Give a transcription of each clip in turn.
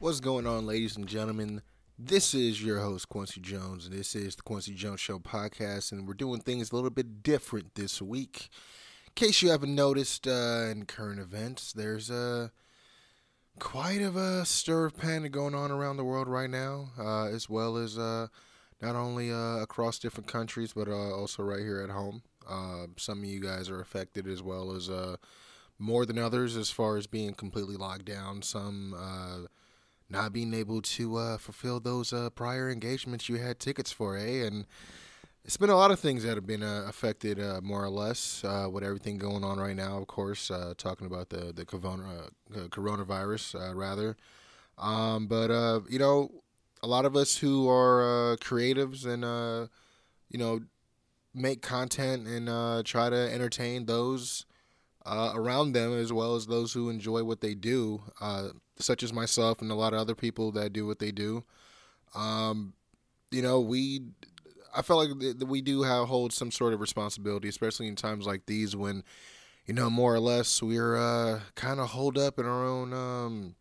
What's going on, ladies and gentlemen? This is your host, Kwency Jones, and this is the Kwency Jones Show podcast, and we're doing things a little bit different this week. In case you haven't noticed uh, in current events, there's uh, quite of a stir of panic going on around the world right now, uh, as well as uh, not only uh, across different countries, but uh, also right here at home. Some of you guys are affected as well as more than others as far as being completely locked down. Some not being able to uh, fulfill those uh, prior engagements you had tickets for, eh? And it's been a lot of things that have been uh, affected, uh, more or less, uh, with everything going on right now. Of course, uh, talking about the the corona, coronavirus, rather. Um, but you know, a lot of us who are creatives and you know make content and try to entertain those around them as well as those who enjoy what they do, such as myself and a lot of other people that do what they do. Um, you know, we, I felt like th- we do have hold some sort of responsibility, especially in times like these when, you know, more or less we're uh, kind of holed up in our own um,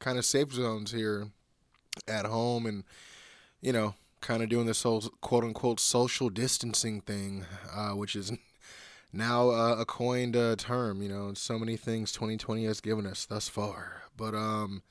kind of safe zones here at home and, you know, kind of doing this whole quote unquote social distancing thing, uh, which is now uh, a coined uh, term, you know, so many things 2020 has given us thus far. But um,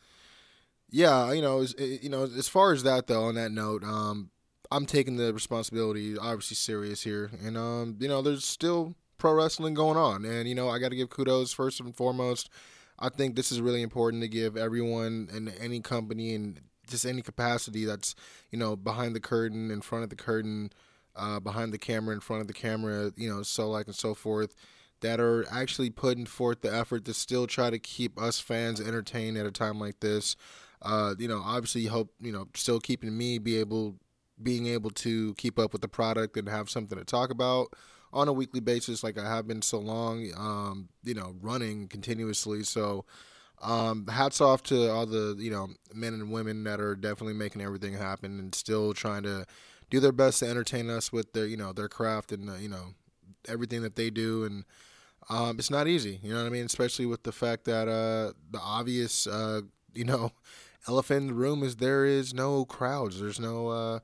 yeah, you know, you know, as far as that though, on that note, um, I'm taking the responsibility obviously serious here, and um, you know, there's still pro wrestling going on, and you know, I got to give kudos first and foremost. I think this is really important to give everyone and any company and just any capacity that's you know behind the curtain, in front of the curtain, uh, behind the camera, in front of the camera, you know, so like and so forth, that are actually putting forth the effort to still try to keep us fans entertained at a time like this. Uh, you know, obviously hope you know still keeping me be able being able to keep up with the product and have something to talk about on a weekly basis like I have been so long um, you know running continuously so um, hats off to all the you know men and women that are definitely making everything happen and still trying to do their best to entertain us with their you know their craft and uh, you know everything that they do and um, it's not easy you know what I mean especially with the fact that uh, the obvious uh, you know elephant in the room is there is no crowds there's no uh,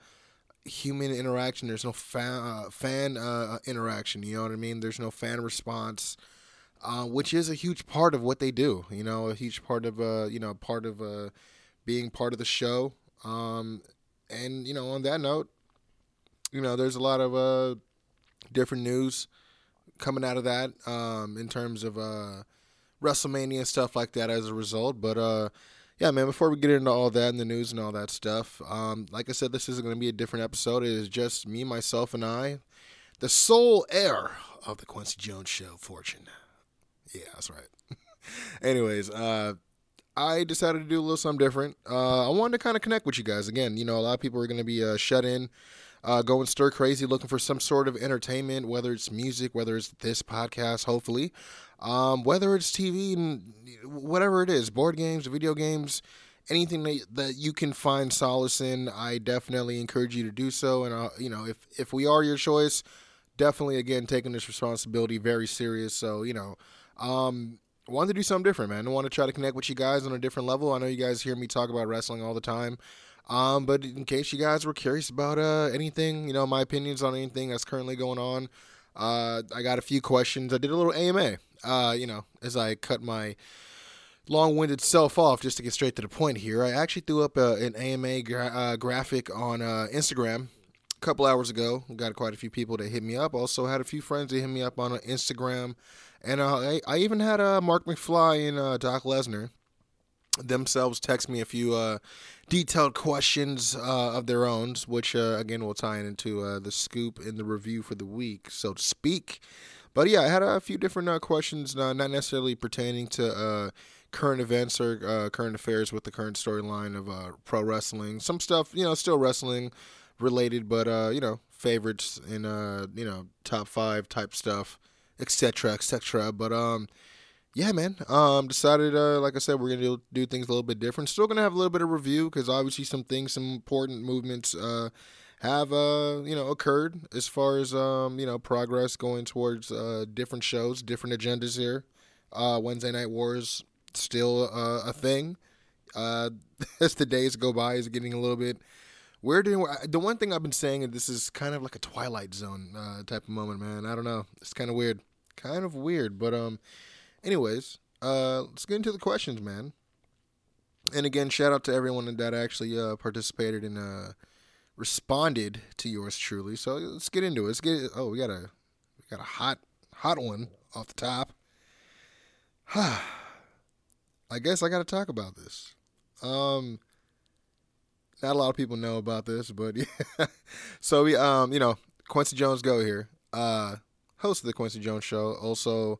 human interaction there's no fan uh, fan uh, interaction you know what I mean there's no fan response uh, which is a huge part of what they do. You know, a huge part of you know, part of being part of the show. Um, and you know, on that note, you know, there's a lot of different news coming out of that um, in terms of uh, WrestleMania and stuff like that as a result. But uh, yeah, man, before we get into all that and the news and all that stuff, um, like I said, this isn't going to be a different episode. It is just me, myself, and I, the sole heir of the Kwency Jones Show fortune. Yeah, that's right. Anyways, uh, I decided to do a little something different. Uh, I wanted to kind of connect with you guys again. You know, a lot of people are going to be uh, shut in, uh, going stir crazy, looking for some sort of entertainment, whether it's music, whether it's this podcast, hopefully, um, whether it's TV and whatever it is, board games, video games, anything that, that you can find solace in. I definitely encourage you to do so. And uh, you know, if if we are your choice, definitely again taking this responsibility very serious. So you know. Um, wanted to do something different, man. I want to try to connect with you guys on a different level. I know you guys hear me talk about wrestling all the time. Um, but in case you guys were curious about uh, anything, you know, my opinions on anything that's currently going on, uh, I got a few questions. I did a little AMA, uh, you know, as I cut my long-winded self off just to get straight to the point here. I actually threw up uh, an AMA gra- uh, graphic on uh, Instagram a couple hours ago. Got quite a few people that hit me up. Also had a few friends that hit me up on Instagram. And I, I even had Mark McFly and Doc Lesnar themselves text me a few uh, detailed questions uh, of their own, which uh, again will tie into uh, the scoop in the review for the week, so to speak. But yeah, I had a few different uh, questions, uh, not necessarily pertaining to uh, current events or uh, current affairs with the current storyline of uh, pro wrestling. Some stuff, you know, still wrestling related, but uh, you know, favorites in uh, you know, top five type stuff, etc., etc. But um, yeah, man. Um, decided, uh, like I said, we're gonna do, do things a little bit different. Still gonna have a little bit of review because obviously some things, some important movements, uh, have uh, you know, occurred as far as um, you know, progress going towards uh, different shows, different agendas here. Uh, Wednesday Night Wars still uh, a thing. Uh, as the days go by, is getting a little bit weird. And the one thing I've been saying, and this is kind of like a Twilight Zone uh, type of moment, man. I don't know. It's kind of weird, kind of weird. But um, anyways, uh, let's get into the questions, man. And again, shout out to everyone that actually uh, participated and uh, responded to yours truly. So let's get into it. Let's get. Oh, we got a we got a hot hot one off the top. I guess I got to talk about this. Um, not a lot of people know about this, but yeah. so we, um, you know, Kwency Jones go here, uh, host of the Kwency Jones Show. Also,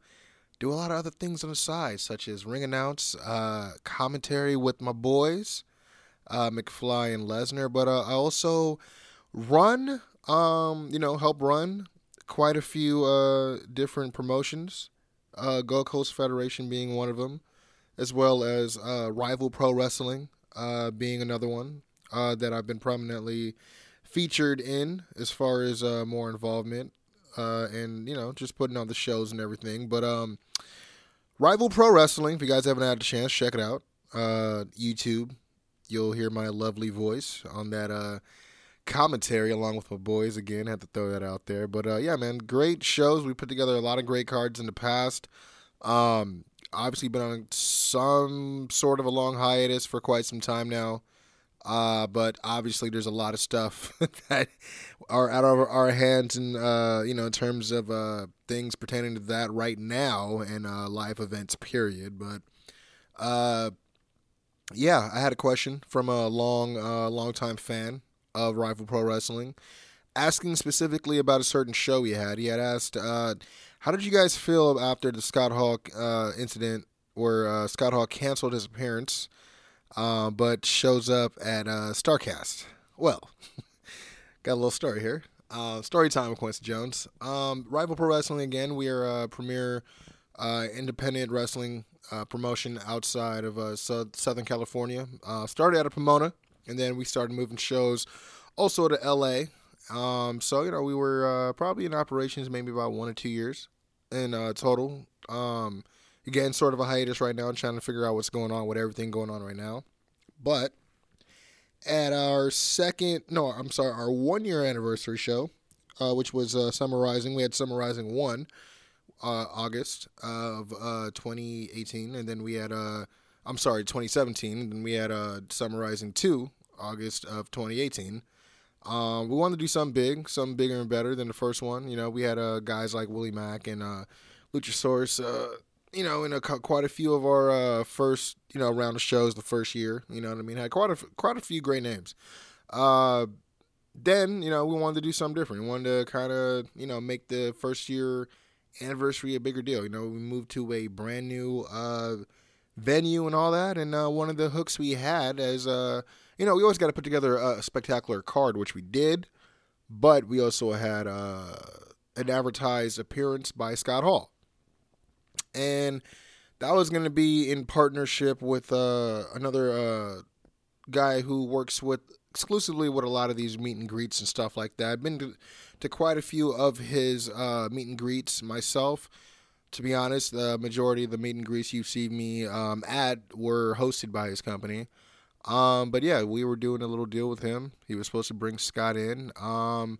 do a lot of other things on the side, such as ring announce, uh, commentary with my boys, uh, McFly and Lesnar. But uh, I also run, um, you know, help run quite a few uh, different promotions. Uh, Gold Coast Federation being one of them, as well as uh, Rival Pro Wrestling being another one that I've been prominently featured in as far as more involvement uh, and you know just putting on the shows and everything. But um, Rival Pro Wrestling, if you guys haven't had a chance, check it out. Uh, YouTube, you'll hear my lovely voice on that uh, commentary along with my boys. Again, had to throw that out there. But uh, yeah, man, great shows. We put together a lot of great cards in the past. Um, obviously, been on some sort of a long hiatus for quite some time now. Uh, but obviously, there's a lot of stuff that are out of our hands, and uh, you know, in terms of uh, things pertaining to that right now and uh, live events, period. But uh, yeah, I had a question from a long, uh, long time fan of Rival Pro Wrestling, asking specifically about a certain show he had. He had asked, uh, "How did you guys feel after the Scott Hall uh, incident, where uh, Scott Hall canceled his appearance, uh, but shows up at uh, Starcast?" Well, got a little story here. Uh, story time with Kwency Jones. Um, Rival Pro Wrestling again. We are a premier uh, independent wrestling uh, promotion outside of uh, Sou- Southern California. Uh, started out of Pomona, and then we started moving shows also to LA. Um, so you know we were uh, probably in operations maybe about one or two years in uh, total. Um, again, sort of a hiatus right now, trying to figure out what's going on with everything going on right now. But at our second, no, I'm sorry, our one year anniversary show, uh, which was uh, summarizing. We had summarizing one uh, August of uh, 2018, and then we had uh, I'm sorry, 2017, and then we had uh, summarizing two August of 2018. Um, we wanted to do something big, something bigger and better than the first one. You know, we had guys like Willie Mack and Luchasaurus. You know, in a, quite a few of our uh, first, you know, round of shows the first year. You know what I mean? Had quite a quite a few great names. Uh, then you know we wanted to do something different. We wanted to kind of you know make the first year anniversary a bigger deal. You know, we moved to a brand new uh, venue and all that. And uh, one of the hooks we had as uh, you know, we always got to put together a spectacular card, which we did. But we also had uh, an advertised appearance by Scott Hall, and that was going to be in partnership with uh, another uh, guy who works with exclusively with a lot of these meet and greets and stuff like that. I've been to, to quite a few of his uh, meet and greets myself. To be honest, the majority of the meet and greets you've seen me um, at were hosted by his company. Um, but yeah, we were doing a little deal with him. He was supposed to bring Scott in. Um,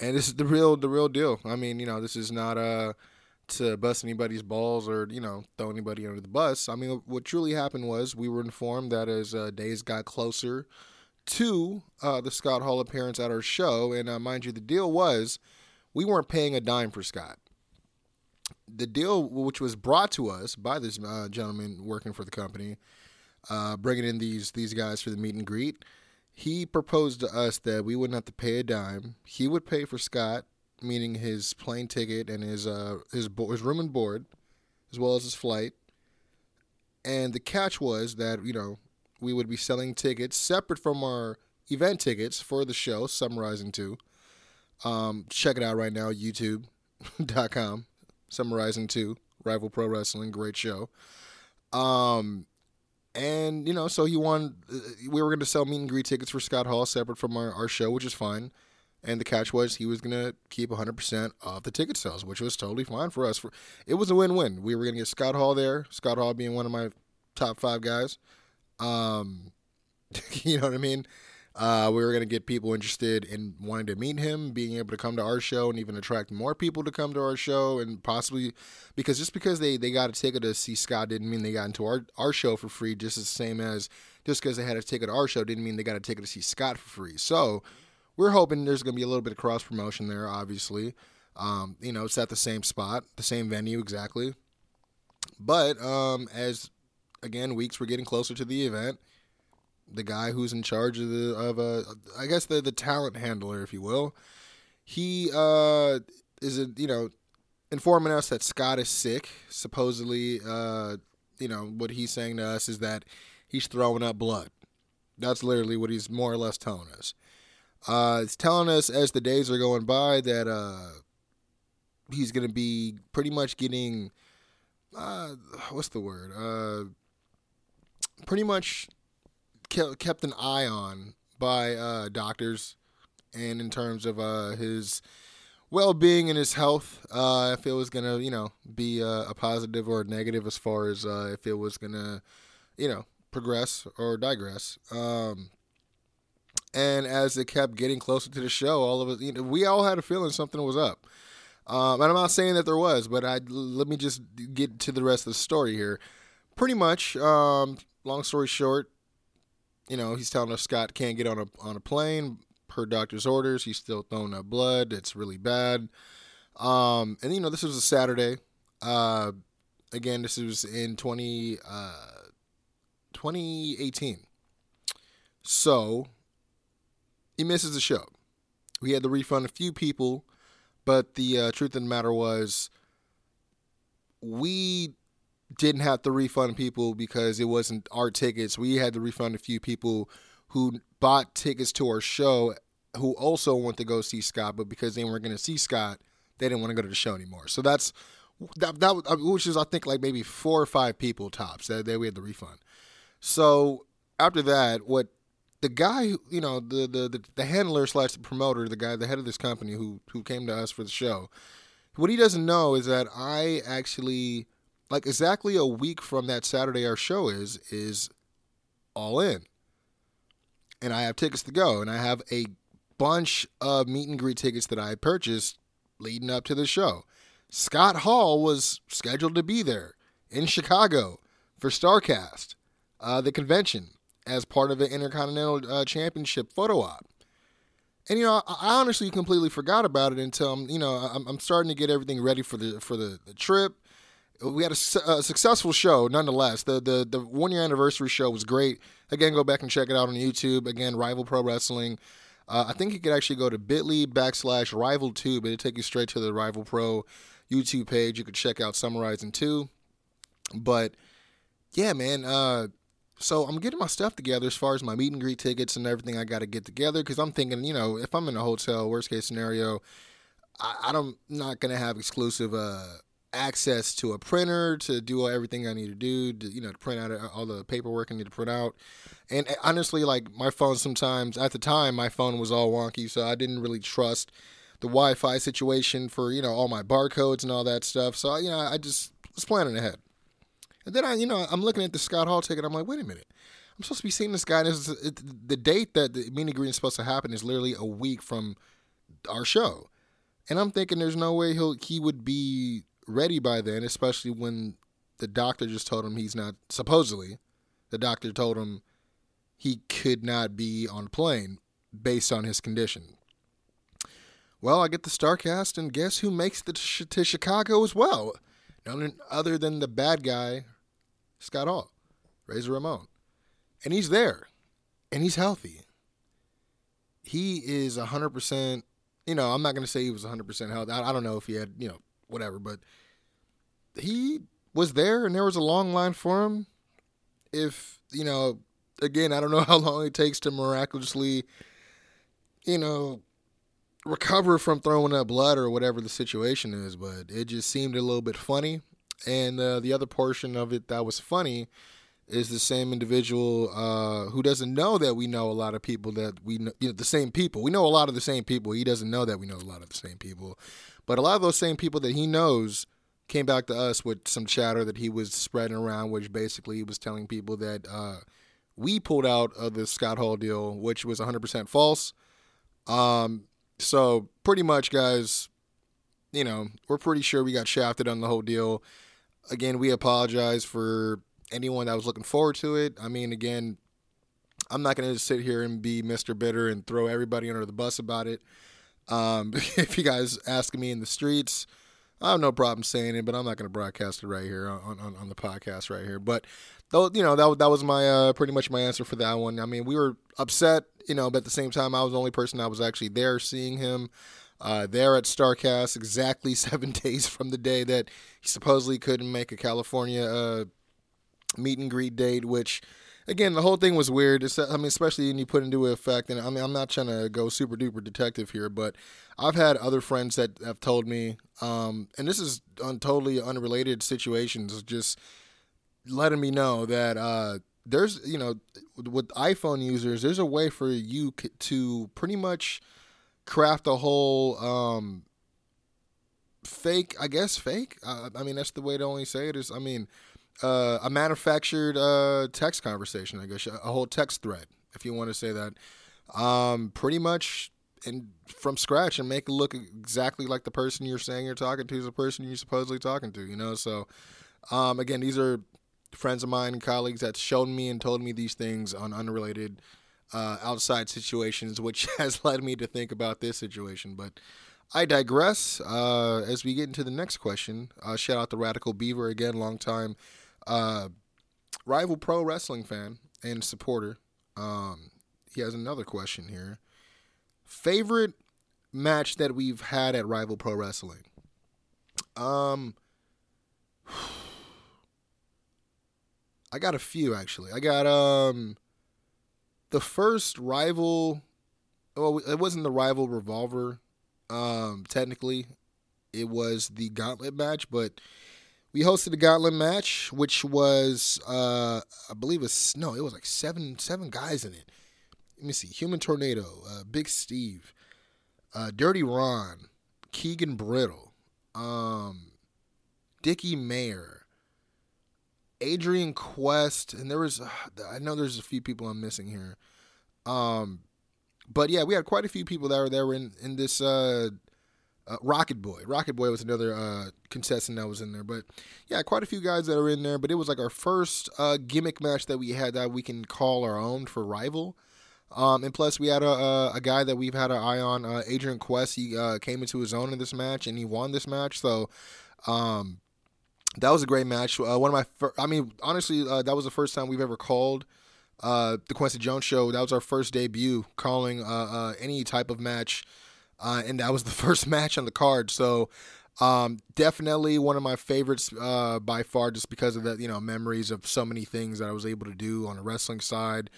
and this is the real the real deal. I mean, you know, this is not uh to bust anybody's balls or you know throw anybody under the bus. I mean, what truly happened was we were informed that as uh, days got closer to uh, the Scott Hall appearance at our show, and uh, mind you, the deal was we weren't paying a dime for Scott. The deal, which was brought to us by this uh, gentleman working for the company, uh, bringing in these these guys for the meet and greet, he proposed to us that we wouldn't have to pay a dime. He would pay for Scott, meaning his plane ticket and his uh his bo- his room and board, as well as his flight. And the catch was that, you know, we would be selling tickets separate from our event tickets for the show, Summarizing 2. Um, check it out right now, youtube.com. Summarizing 2, Rival Pro Wrestling, great show. Um, and, you know, so he won, uh, we were going to sell meet and greet tickets for Scott Hall separate from our, our show, which is fine. And the catch was he was going to keep 100% of the ticket sales, which was totally fine for us. For It was a win win. We were going to get Scott Hall there, Scott Hall being one of my top five guys. Um, you know what I mean? Uh, we were going to get people interested in wanting to meet him, being able to come to our show, and even attract more people to come to our show, and possibly because just because they, they got a ticket to see Scott didn't mean they got into our, our show for free, just the same as just because they had a ticket to our show didn't mean they got a ticket to see Scott for free. So we're hoping there's going to be a little bit of cross promotion there, obviously. Um, you know, it's at the same spot, the same venue exactly. But um, as again weeks were getting closer to the event, the guy who's in charge of the of uh, I guess the the talent handler, if you will, he uh, is a, you know informing us that Scott is sick. Supposedly, uh, you know what he's saying to us is that he's throwing up blood. That's literally what he's more or less telling us. Uh, it's telling us as the days are going by that uh, he's going to be pretty much getting uh, what's the word? Uh, pretty much ke- kept an eye on by uh, doctors, and in terms of uh, his well-being and his health, uh, if it was gonna, you know, be a, a positive or a negative as far as uh, if it was gonna, you know, progress or digress. Um, and as it kept getting closer to the show, all of us, you know, we all had a feeling something was up. Um, and I'm not saying that there was, but I let me just get to the rest of the story here. Pretty much, um, long story short, you know, he's telling us Scott can't get on a on a plane per doctor's orders. He's still throwing up blood. It's really bad. Um, and you know, this was a Saturday. Uh, again, this was in 20, uh, 2018. So he misses the show. We had to refund a few people, but the uh, truth of the matter was we didn't have to refund people because it wasn't our tickets. We had to refund a few people who bought tickets to our show who also want to go see Scott, but because they weren't going to see Scott, they didn't want to go to the show anymore. So that's that that which is I think like maybe four or five people tops that, that we had to refund. So after that, what the guy, who, you know, the the the, the handler slash the promoter, the guy, the head of this company who who came to us for the show, what he doesn't know is that I actually like exactly a week from that Saturday our show is is all in. And I have tickets to go and I have a bunch of meet and greet tickets that I purchased leading up to the show. Scott Hall was scheduled to be there in Chicago for Starcast, uh, the convention, as part of the Intercontinental uh, Championship photo op. And you know, I, I honestly completely forgot about it until I'm, you know, I'm, I'm starting to get everything ready for the for the, the trip we had a, a, successful show nonetheless. The the the one year anniversary show was great. Again, go back and check it out on YouTube. Again, Rival Pro Wrestling. Uh, I think you could actually go to Bitly backslash Rival Two, it'll take you straight to the Rival Pro YouTube page. You could check out Summarizing Two. But yeah, man. Uh, so I'm getting my stuff together as far as my meet and greet tickets and everything I got to get together because I'm thinking, you know, if I'm in a hotel, worst case scenario, I, I'm not gonna have exclusive. Uh, access to a printer to do everything I need to do, to, you know, to print out all the paperwork I need to print out. And honestly, like my phone sometimes, at the time, my phone was all wonky, so I didn't really trust the Wi Fi situation for, you know, all my barcodes and all that stuff. So, you know, I just was planning ahead. And then I, you know, I'm looking at the Scott Hall ticket. I'm like, wait a minute. I'm supposed to be seeing this guy. This is, it, the date that the meet and greet is supposed to happen is literally a week from our show. And I'm thinking there's no way he'll he would be ready by then, especially when the doctor just told him he's not, supposedly, the doctor told him he could not be on a plane based on his condition. Well, I get the Starcast, and guess who makes it to Chicago as well? None other than the bad guy, Scott Hall, Razor Ramon. And he's there, and he's healthy. He is 100%, you know, I'm not going to say he was 100% healthy. I, I don't know if he had, you know, whatever, but he was there and there was a long line for him if you know, again, I don't know how long it takes to miraculously, you know, recover from throwing up blood or whatever the situation is, but it just seemed a little bit funny. And uh, the other portion of it that was funny is the same individual uh, who doesn't know that we know a lot of people that we know, you know, the same people. We know a lot of the same people. He doesn't know that we know a lot of the same people. But a lot of those same people that he knows came back to us with some chatter that he was spreading around, which basically he was telling people that uh, we pulled out of the Scott Hall deal, which was 100% false. Um, so pretty much, guys, you know, we're pretty sure we got shafted on the whole deal. Again, we apologize for anyone that was looking forward to it. I mean, again, I'm not going to just sit here and be Mr. Bitter and throw everybody under the bus about it. Um, if you guys ask me in the streets, I have no problem saying it, but I'm not going to broadcast it right here on, on, on the podcast right here. But though, you know, that that was my uh, pretty much my answer for that one. I mean, we were upset, you know, but at the same time, I was the only person that was actually there seeing him. Uh, there at Starcast, exactly seven days from the day that he supposedly couldn't make a California uh, meet and greet date, which again the whole thing was weird. It's, I mean, especially when you put into effect. And I mean, I'm not trying to go super duper detective here, but I've had other friends that have told me, um, and this is on totally unrelated situations, just letting me know that uh, there's you know with iPhone users, there's a way for you to pretty much craft a whole um, fake, I guess fake. Uh, I mean, that's the way to only say it is. I mean uh, a manufactured uh, text conversation, I guess, a whole text thread, if you want to say that. Um, pretty much and from scratch and make it look exactly like the person you're saying you're talking to is the person you're supposedly talking to, you know? So, um, again, these are friends of mine and colleagues that showed me and told me these things on unrelated uh, outside situations, which has led me to think about this situation. But I digress. Uh, as we get into the next question, uh, shout out to Radical Beaver again, long time uh, rival pro wrestling fan and supporter. Um, he has another question here. Favorite match that we've had at Rival Pro Wrestling? Um, I got a few actually. I got um the first Rival. Well, it wasn't the Rival Revolver. Um, technically, it was the Gauntlet match, but we hosted a gauntlet match, which was uh, I believe it's no, it was like seven seven guys in it. Let me see: Human Tornado, uh, Big Steve, uh, Dirty Ron, Keegan Brittle, um, Dickie Mayer, Adrian Quest, and there was uh, I know there's a few people I'm missing here. Um, but yeah, we had quite a few people that were there in in this uh, Rocket Boy. Rocket Boy was another uh, contestant that was in there. But yeah, quite a few guys that are in there. But it was like our first uh, gimmick match that we had that we can call our own for Rival. Um, and plus, we had a, a, a, guy that we've had our eye on, uh, Adrian Quest. He uh, came into his own in this match and he won this match. So um, that was a great match. Uh, one of my, fir- I mean, honestly, that was the first time we've ever called. the Kwency Jones show. That was our first debut calling any type of match uh, and that was the first match on the card. So um, definitely one of my favorites uh, by far, just because of the you know memories of so many things that I was able to do on the wrestling side,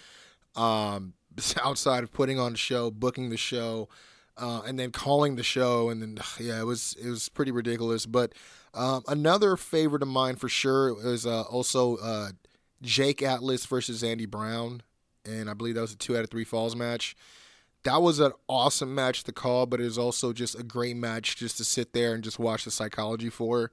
um, outside of putting on the show, booking the show. Uh, and then calling the show, and then yeah, it was it was pretty ridiculous. But um, another favorite of mine for sure was uh, also uh, Jake Atlas versus Andy Brown, and I believe that was a two out of three falls match that was an awesome match to call, but it was also just a great match just to sit there and just watch the psychology for.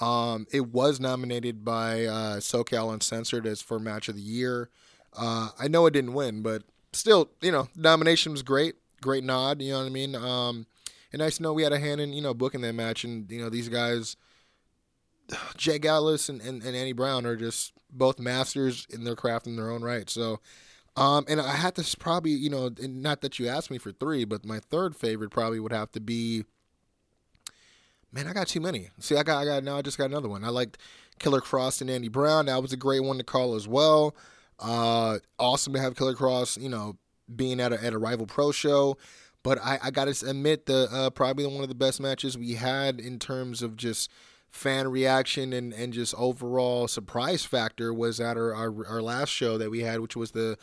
Um, it was nominated by uh, SoCal Uncensored as for match of the year. Uh, I know it didn't win, but still, you know, nomination was great. Great nod, you know what I mean? Um, and nice to know we had a hand in, you know, booking that match. And, you know, these guys, Jake Atlas and, and, and Andy Brown are just both masters in their craft in their own right. So, um, and I had to probably, you know, not that you asked me for three, but my third favorite probably would have to be. Man, I got too many. See, I got, I got now. I just got another one. I liked Killer Kross and Andy Brown. That was a great one to call as well. Uh, awesome to have Killer Kross, you know, being at a at a rival pro show. But I, I got to admit, the uh, probably one of the best matches we had in terms of just fan reaction and, and just overall surprise factor was at our, our, our last show that we had, which was the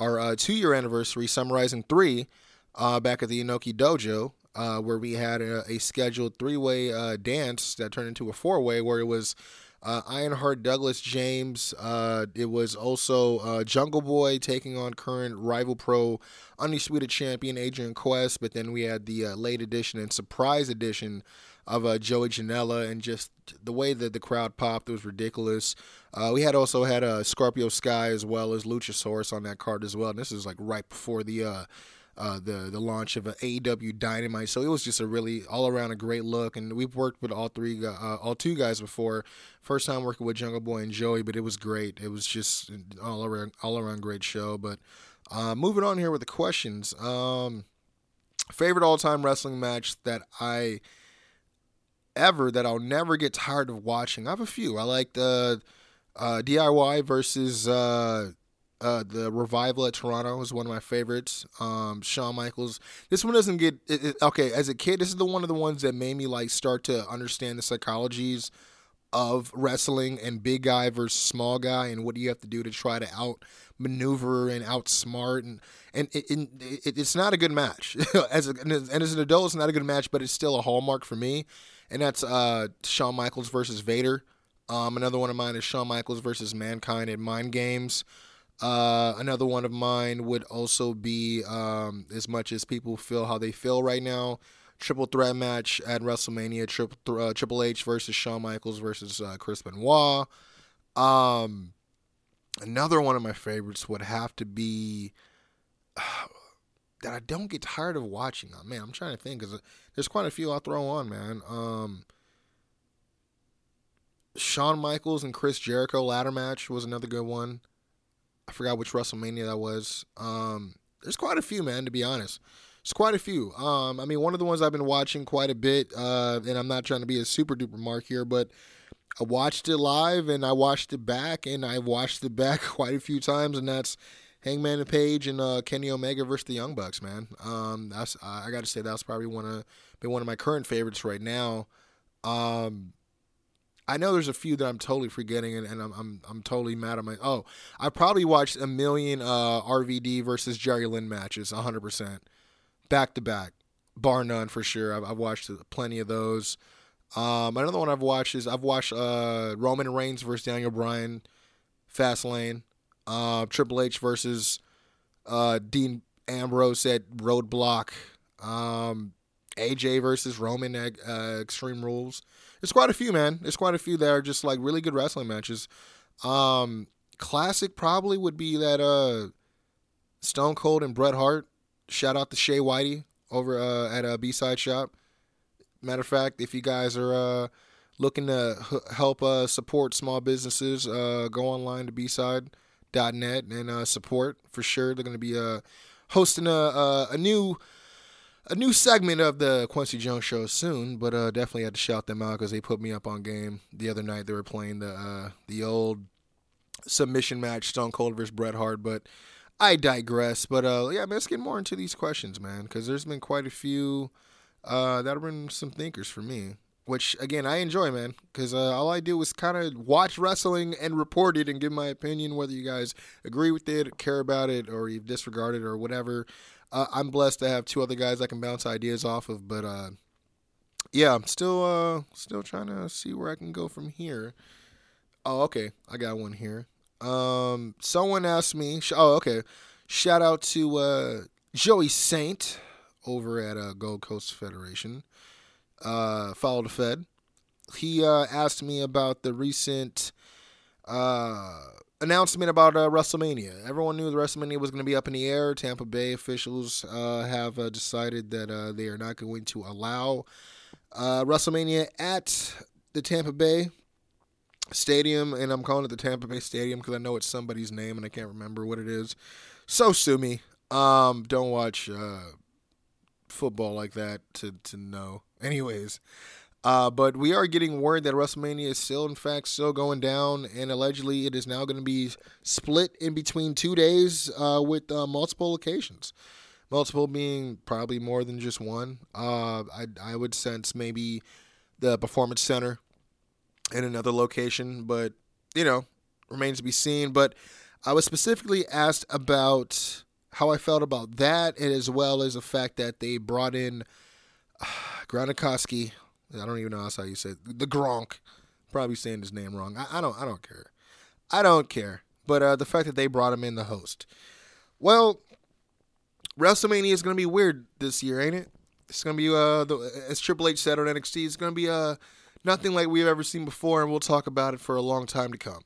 our uh, two year anniversary, Summarizing Three, uh, back at the Inoki Dojo, uh, where we had a, a scheduled three way uh, dance that turned into a four way, where it was uh, Ironheart, Douglas James. Uh, it was also Jungle Boy taking on current rival pro undisputed champion Adrian Quest. But then we had the late edition and surprise edition of uh, Joey Janela, and just the way that the crowd popped it was ridiculous. Uh, we had also had uh, Scorpio Sky as well as Luchasaurus on that card as well. And this is like right before the uh, uh, the the launch of an AEW Dynamite. So it was just a really all around a great look. And we've worked with all three, uh, all two guys before. First time working with Jungle Boy and Joey, but it was great. It was just all around all around great show. But uh, moving on here with the questions. Um, favorite all time wrestling match that I ever that I'll never get tired of watching. I have a few. I like the uh, DIY versus uh, uh, the revival at Toronto is one of my favorites. Um, Shawn Michaels. This one doesn't get it, it- okay. As a kid, this is the one of the ones that made me like start to understand the psychologies of wrestling and big guy versus small guy and what do you have to do to try to out maneuver and outsmart and and it, it, it- it's not a good match as a, and as an adult it's not a good match but it's still a hallmark for me and that's uh Shawn Michaels versus Vader um another one of mine is Shawn Michaels versus Mankind in Mind Games uh, another one of mine would also be um, as much as people feel how they feel right now. Triple threat match at WrestleMania: Triple uh, Triple H versus Shawn Michaels versus uh, Chris Benoit. Um, another one of my favorites would have to be that I don't get tired of watching. Oh, man, I'm trying to think because there's quite a few I'll throw on, man. Um, Shawn Michaels and Chris Jericho ladder match was another good one. I forgot which WrestleMania that was. Um, there's quite a few, man. To be honest, it's quite a few. Um, I mean, one of the ones I've been watching quite a bit, uh, and I'm not trying to be a super duper mark here, but I watched it live and I watched it back, and I watched it back quite a few times, and that's Hangman and Page and uh, Kenny Omega versus the Young Bucks, man. Um, that's I got to say that's probably one of been one of my current favorites right now. Um, I know there's a few that I'm totally forgetting, and, and I'm, I'm I'm totally mad at my. Oh, I probably watched a million uh, RVD versus Jerry Lynn matches, 100 percent, back to back, bar none for sure. I've, I've watched plenty of those. Um, another one I've watched is I've watched uh, Roman Reigns versus Daniel Bryan, Fastlane, uh, Triple H versus uh, Dean Ambrose at Roadblock, um, AJ versus Roman at uh, Extreme Rules. There's quite a few, man. There's quite a few that are just like really good wrestling matches. Um, classic probably would be that uh, Stone Cold and Bret Hart. Shout out to Shea Whitey over uh, at a B Side Shop. Matter of fact, if you guys are uh, looking to h- help uh, support small businesses, uh, go online to bside.net and uh, support for sure. They're going to be uh, hosting a, a, a new a new segment of the Kwency Jones show soon, but uh, definitely had to shout them out because they put me up on game the other night. They were playing the uh, the old submission match, Stone Cold versus Bret Hart, but I digress. But uh, yeah, man, let's get more into these questions, man, because there's been quite a few uh, that have been some thinkers for me. Which again, I enjoy, man, because uh, all I do is kind of watch wrestling and report it and give my opinion, whether you guys agree with it, care about it, or you disregard it, or whatever. Uh, I'm blessed to have two other guys I can bounce ideas off of, but uh, yeah, I'm still uh, still trying to see where I can go from here. Oh, okay, I got one here. Um, someone asked me. Oh, okay. Shout out to uh, Joey Saint over at uh, Gold Coast Federation. Uh, follow the Fed. He uh, asked me about the recent uh, announcement about uh, WrestleMania. Everyone knew the WrestleMania was going to be up in the air. Tampa Bay officials uh, have uh, decided that they are not going to allow WrestleMania at the Tampa Bay Stadium, and I'm calling it the Tampa Bay Stadium because I know it's somebody's name and I can't remember what it is. So sue me. Um, don't watch uh, football like that to to know. Anyways, uh, but we are getting word that WrestleMania is still, in fact, still going down, and allegedly it is now going to be split in between two days uh, with uh, multiple locations. Multiple being probably more than just one. Uh, I I would sense maybe the Performance Center in another location, but you know, remains to be seen. But I was specifically asked about how I felt about that, and as well as the fact that they brought in Gronkowski. I don't even know how you say it. the Gronk. Probably saying his name wrong. I, I don't. I don't care. I don't care. But uh, the fact that they brought him in the host. Well, WrestleMania is going to be weird this year, ain't it? It's going to be uh, the, as Triple H said on NXT. It's going to be uh, nothing like we've ever seen before, and we'll talk about it for a long time to come.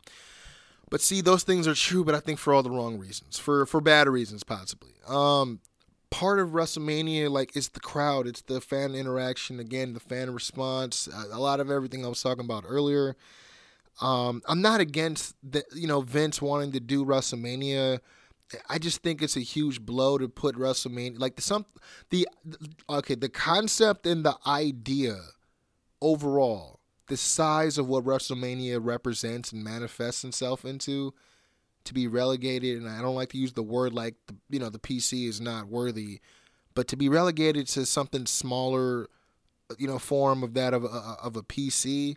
But see, those things are true, but I think for all the wrong reasons, for for bad reasons possibly. Um, part of WrestleMania, like, it's the crowd, it's the fan interaction, again, the fan response, a, a lot of everything I was talking about earlier. Um, I'm not against the, you know, Vince wanting to do WrestleMania. I just think it's a huge blow to put WrestleMania like the some the okay the concept and the idea overall the size of what WrestleMania represents and manifests itself into to be relegated and I don't like to use the word like the, you know the PC is not worthy but to be relegated to something smaller you know form of that of a, of a PC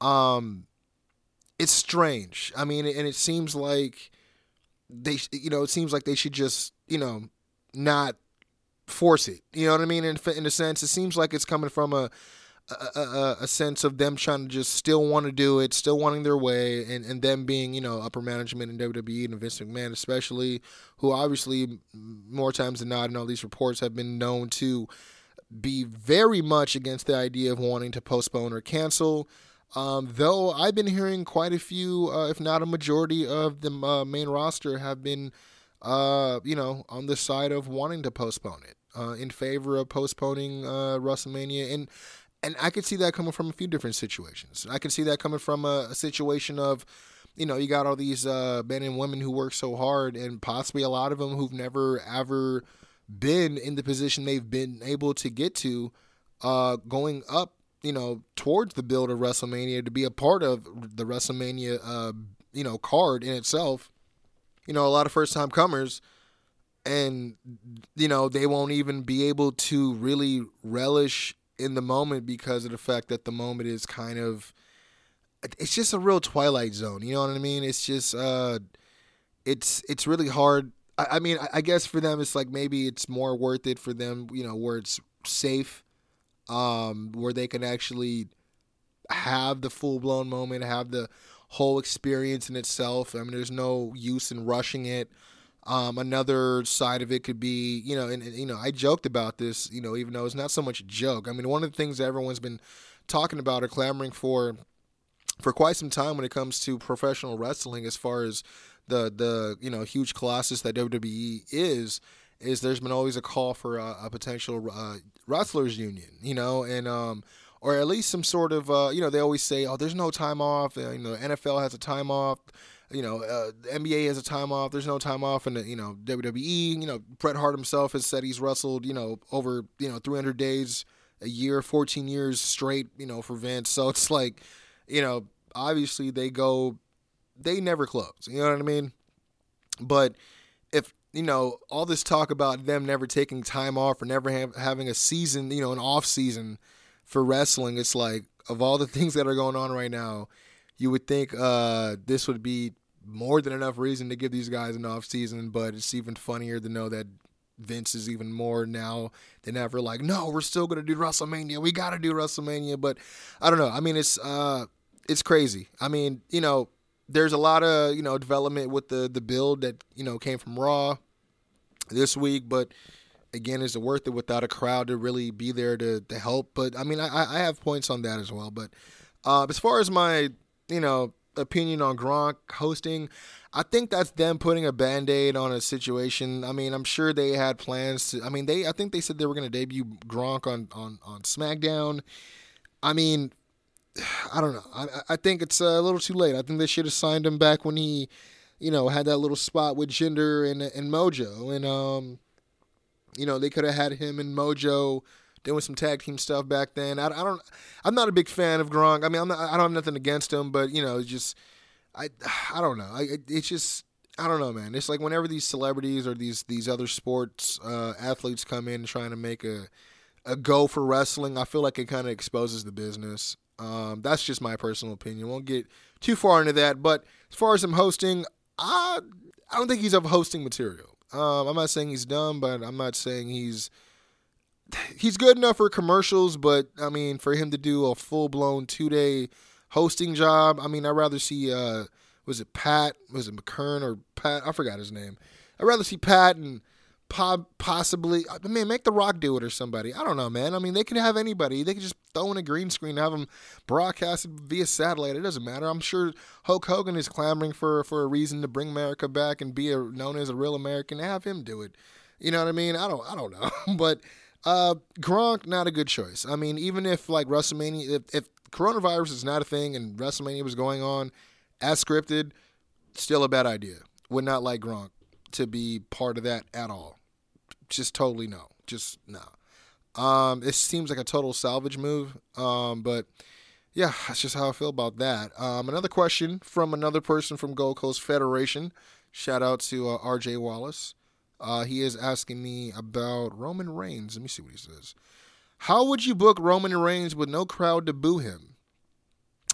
um it's strange. I mean and it seems like they you know it seems like they should just you know not force it. You know what I mean? In, in a sense it seems like it's coming from a a, a, a, sense of them trying to just still want to do it, still wanting their way, and, and them being, you know, upper management in WWE and Vince McMahon, especially, who obviously more times than not in all these reports have been known to be very much against the idea of wanting to postpone or cancel. Um, though I've been hearing quite a few, uh, if not a majority of the uh, main roster have been, uh, you know, on the side of wanting to postpone it. Uh, in favor of postponing uh, WrestleMania, and and I could see that coming from a few different situations. I could see that coming from a, a situation of, you know, you got all these uh, men and women who work so hard, and possibly a lot of them who've never ever been in the position they've been able to get to, uh, going up, you know, towards the build of WrestleMania to be a part of the WrestleMania, uh, you know, card in itself. You know, a lot of first time comers and you know they won't even be able to really relish in the moment because of the fact that the moment is kind of it's just a real twilight zone you know what i mean? It's just uh it's it's really hard. I, I mean I, I, guess for them it's like maybe it's more worth it for them you know where it's safe um where they can actually have the full-blown moment have the whole experience in itself. I mean there's no use in rushing it um, another side of it could be, you know, and, and, you know, I joked about this, you know, even though it's not so much a joke. I mean, one of the things that everyone's been talking about or clamoring for for quite some time when it comes to professional wrestling, as far as the the you know huge colossus that WWE is, is there's been always a call for a, a potential uh, wrestlers union, you know, and um, or at least some sort of uh, you know they always say, oh, there's no time off, you know, NFL has a time off you know, uh, NBA has a time off. There's no time off, and you know, WWE. You know, Bret Hart himself has said he's wrestled, you know, over you know 300 days a year, 14 years straight, you know, for Vince. So it's like, you know, obviously they go, they never close. You know what I mean? But if you know all this talk about them never taking time off or never have, having a season, you know, an off season for wrestling, it's like of all the things that are going on right now, you would think uh, this would be more than enough reason to give these guys an off season, but it's even funnier to know that Vince is even more now than ever like, no, we're still gonna do WrestleMania. We gotta do WrestleMania. But I don't know. I mean it's uh it's crazy. I mean, you know, there's a lot of, you know, development with the the build that, you know, came from Raw this week, but again, is it worth it without a crowd to really be there to, to help? But I mean I, I have points on that as well. But uh, as far as my, you know, opinion on Gronk hosting. I think that's them putting a band-aid on a situation. I mean, I'm sure they had plans to I mean, they I think they said they were going to debut Gronk on on on SmackDown. I mean, I don't know. I I think it's a little too late. I think they should have signed him back when he, you know, had that little spot with Jinder and and Mojo and um you know, they could have had him and Mojo doing some tag team stuff back then. I, I don't. I'm not a big fan of Gronk. I mean, I'm not, I don't have nothing against him, but you know, just I I don't know. I, it's just I don't know, man. It's like whenever these celebrities or these these other sports uh, athletes come in trying to make a a go for wrestling, I feel like it kind of exposes the business. Um, that's just my personal opinion. Won't get too far into that. But as far as him hosting, I I don't think he's of hosting material. Um, I'm not saying he's dumb, but I'm not saying he's he's good enough for commercials. But I mean, for him to do a full blown two day hosting job, I mean, I'd rather see uh, was it Pat? Was it McKern or Pat? I forgot his name. I'd rather see Pat and po- possibly, I mean, make The Rock do it or somebody. I don't know, man. I mean, they could have anybody. They could just throw in a green screen, have them broadcasted via satellite. It doesn't matter. I'm sure Hulk Hogan is clamoring for for a reason to bring America back and be a, known as a real American. Have him do it. You know what I mean? I don't. I don't know, but. Uh, Gronk, not a good choice. I mean, even if like WrestleMania, if, if coronavirus is not a thing and WrestleMania was going on as scripted, still a bad idea. Would not like Gronk to be part of that at all. Just totally no. Just no. Um, it seems like a total salvage move. Um, but yeah, that's just how I feel about that. Um, another question from another person from Gold Coast Federation. Shout out to uh, RJ Wallace. Uh, he is asking me about Roman Reigns. Let me see what he says. How would you book Roman Reigns with no crowd to boo him?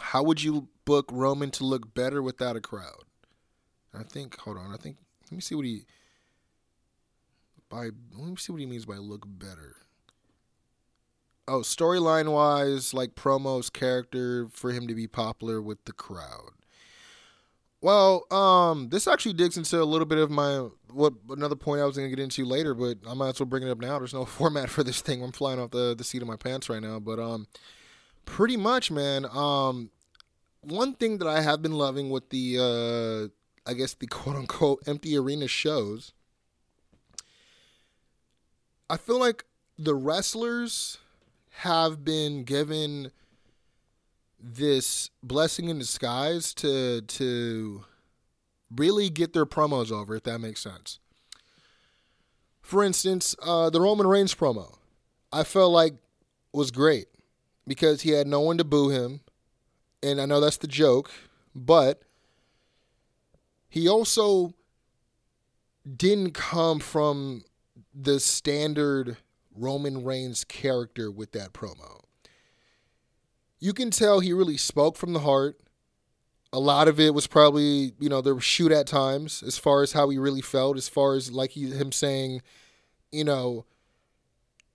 How would you book Roman to look better without a crowd? I think. Hold on. I think. Let me see what he. By let me see what he means by look better. Oh, storyline wise, like promos, character for him to be popular with the crowd. Well, um, this actually digs into a little bit of my what another point I was gonna get into later, but I might as well bring it up now. There's no format for this thing. I'm flying off the, the seat of my pants right now. But um pretty much, man, um one thing that I have been loving with the uh I guess the quote unquote empty arena shows, I feel like the wrestlers have been given this blessing in disguise to to really get their promos over, if that makes sense. For instance, uh, the Roman Reigns promo, I felt like was great because he had no one to boo him, and I know that's the joke, but he also didn't come from the standard Roman Reigns character with that promo you can tell he really spoke from the heart. A lot of it was probably, you know, there was shoot at times as far as how he really felt, as far as like he, him saying, you know,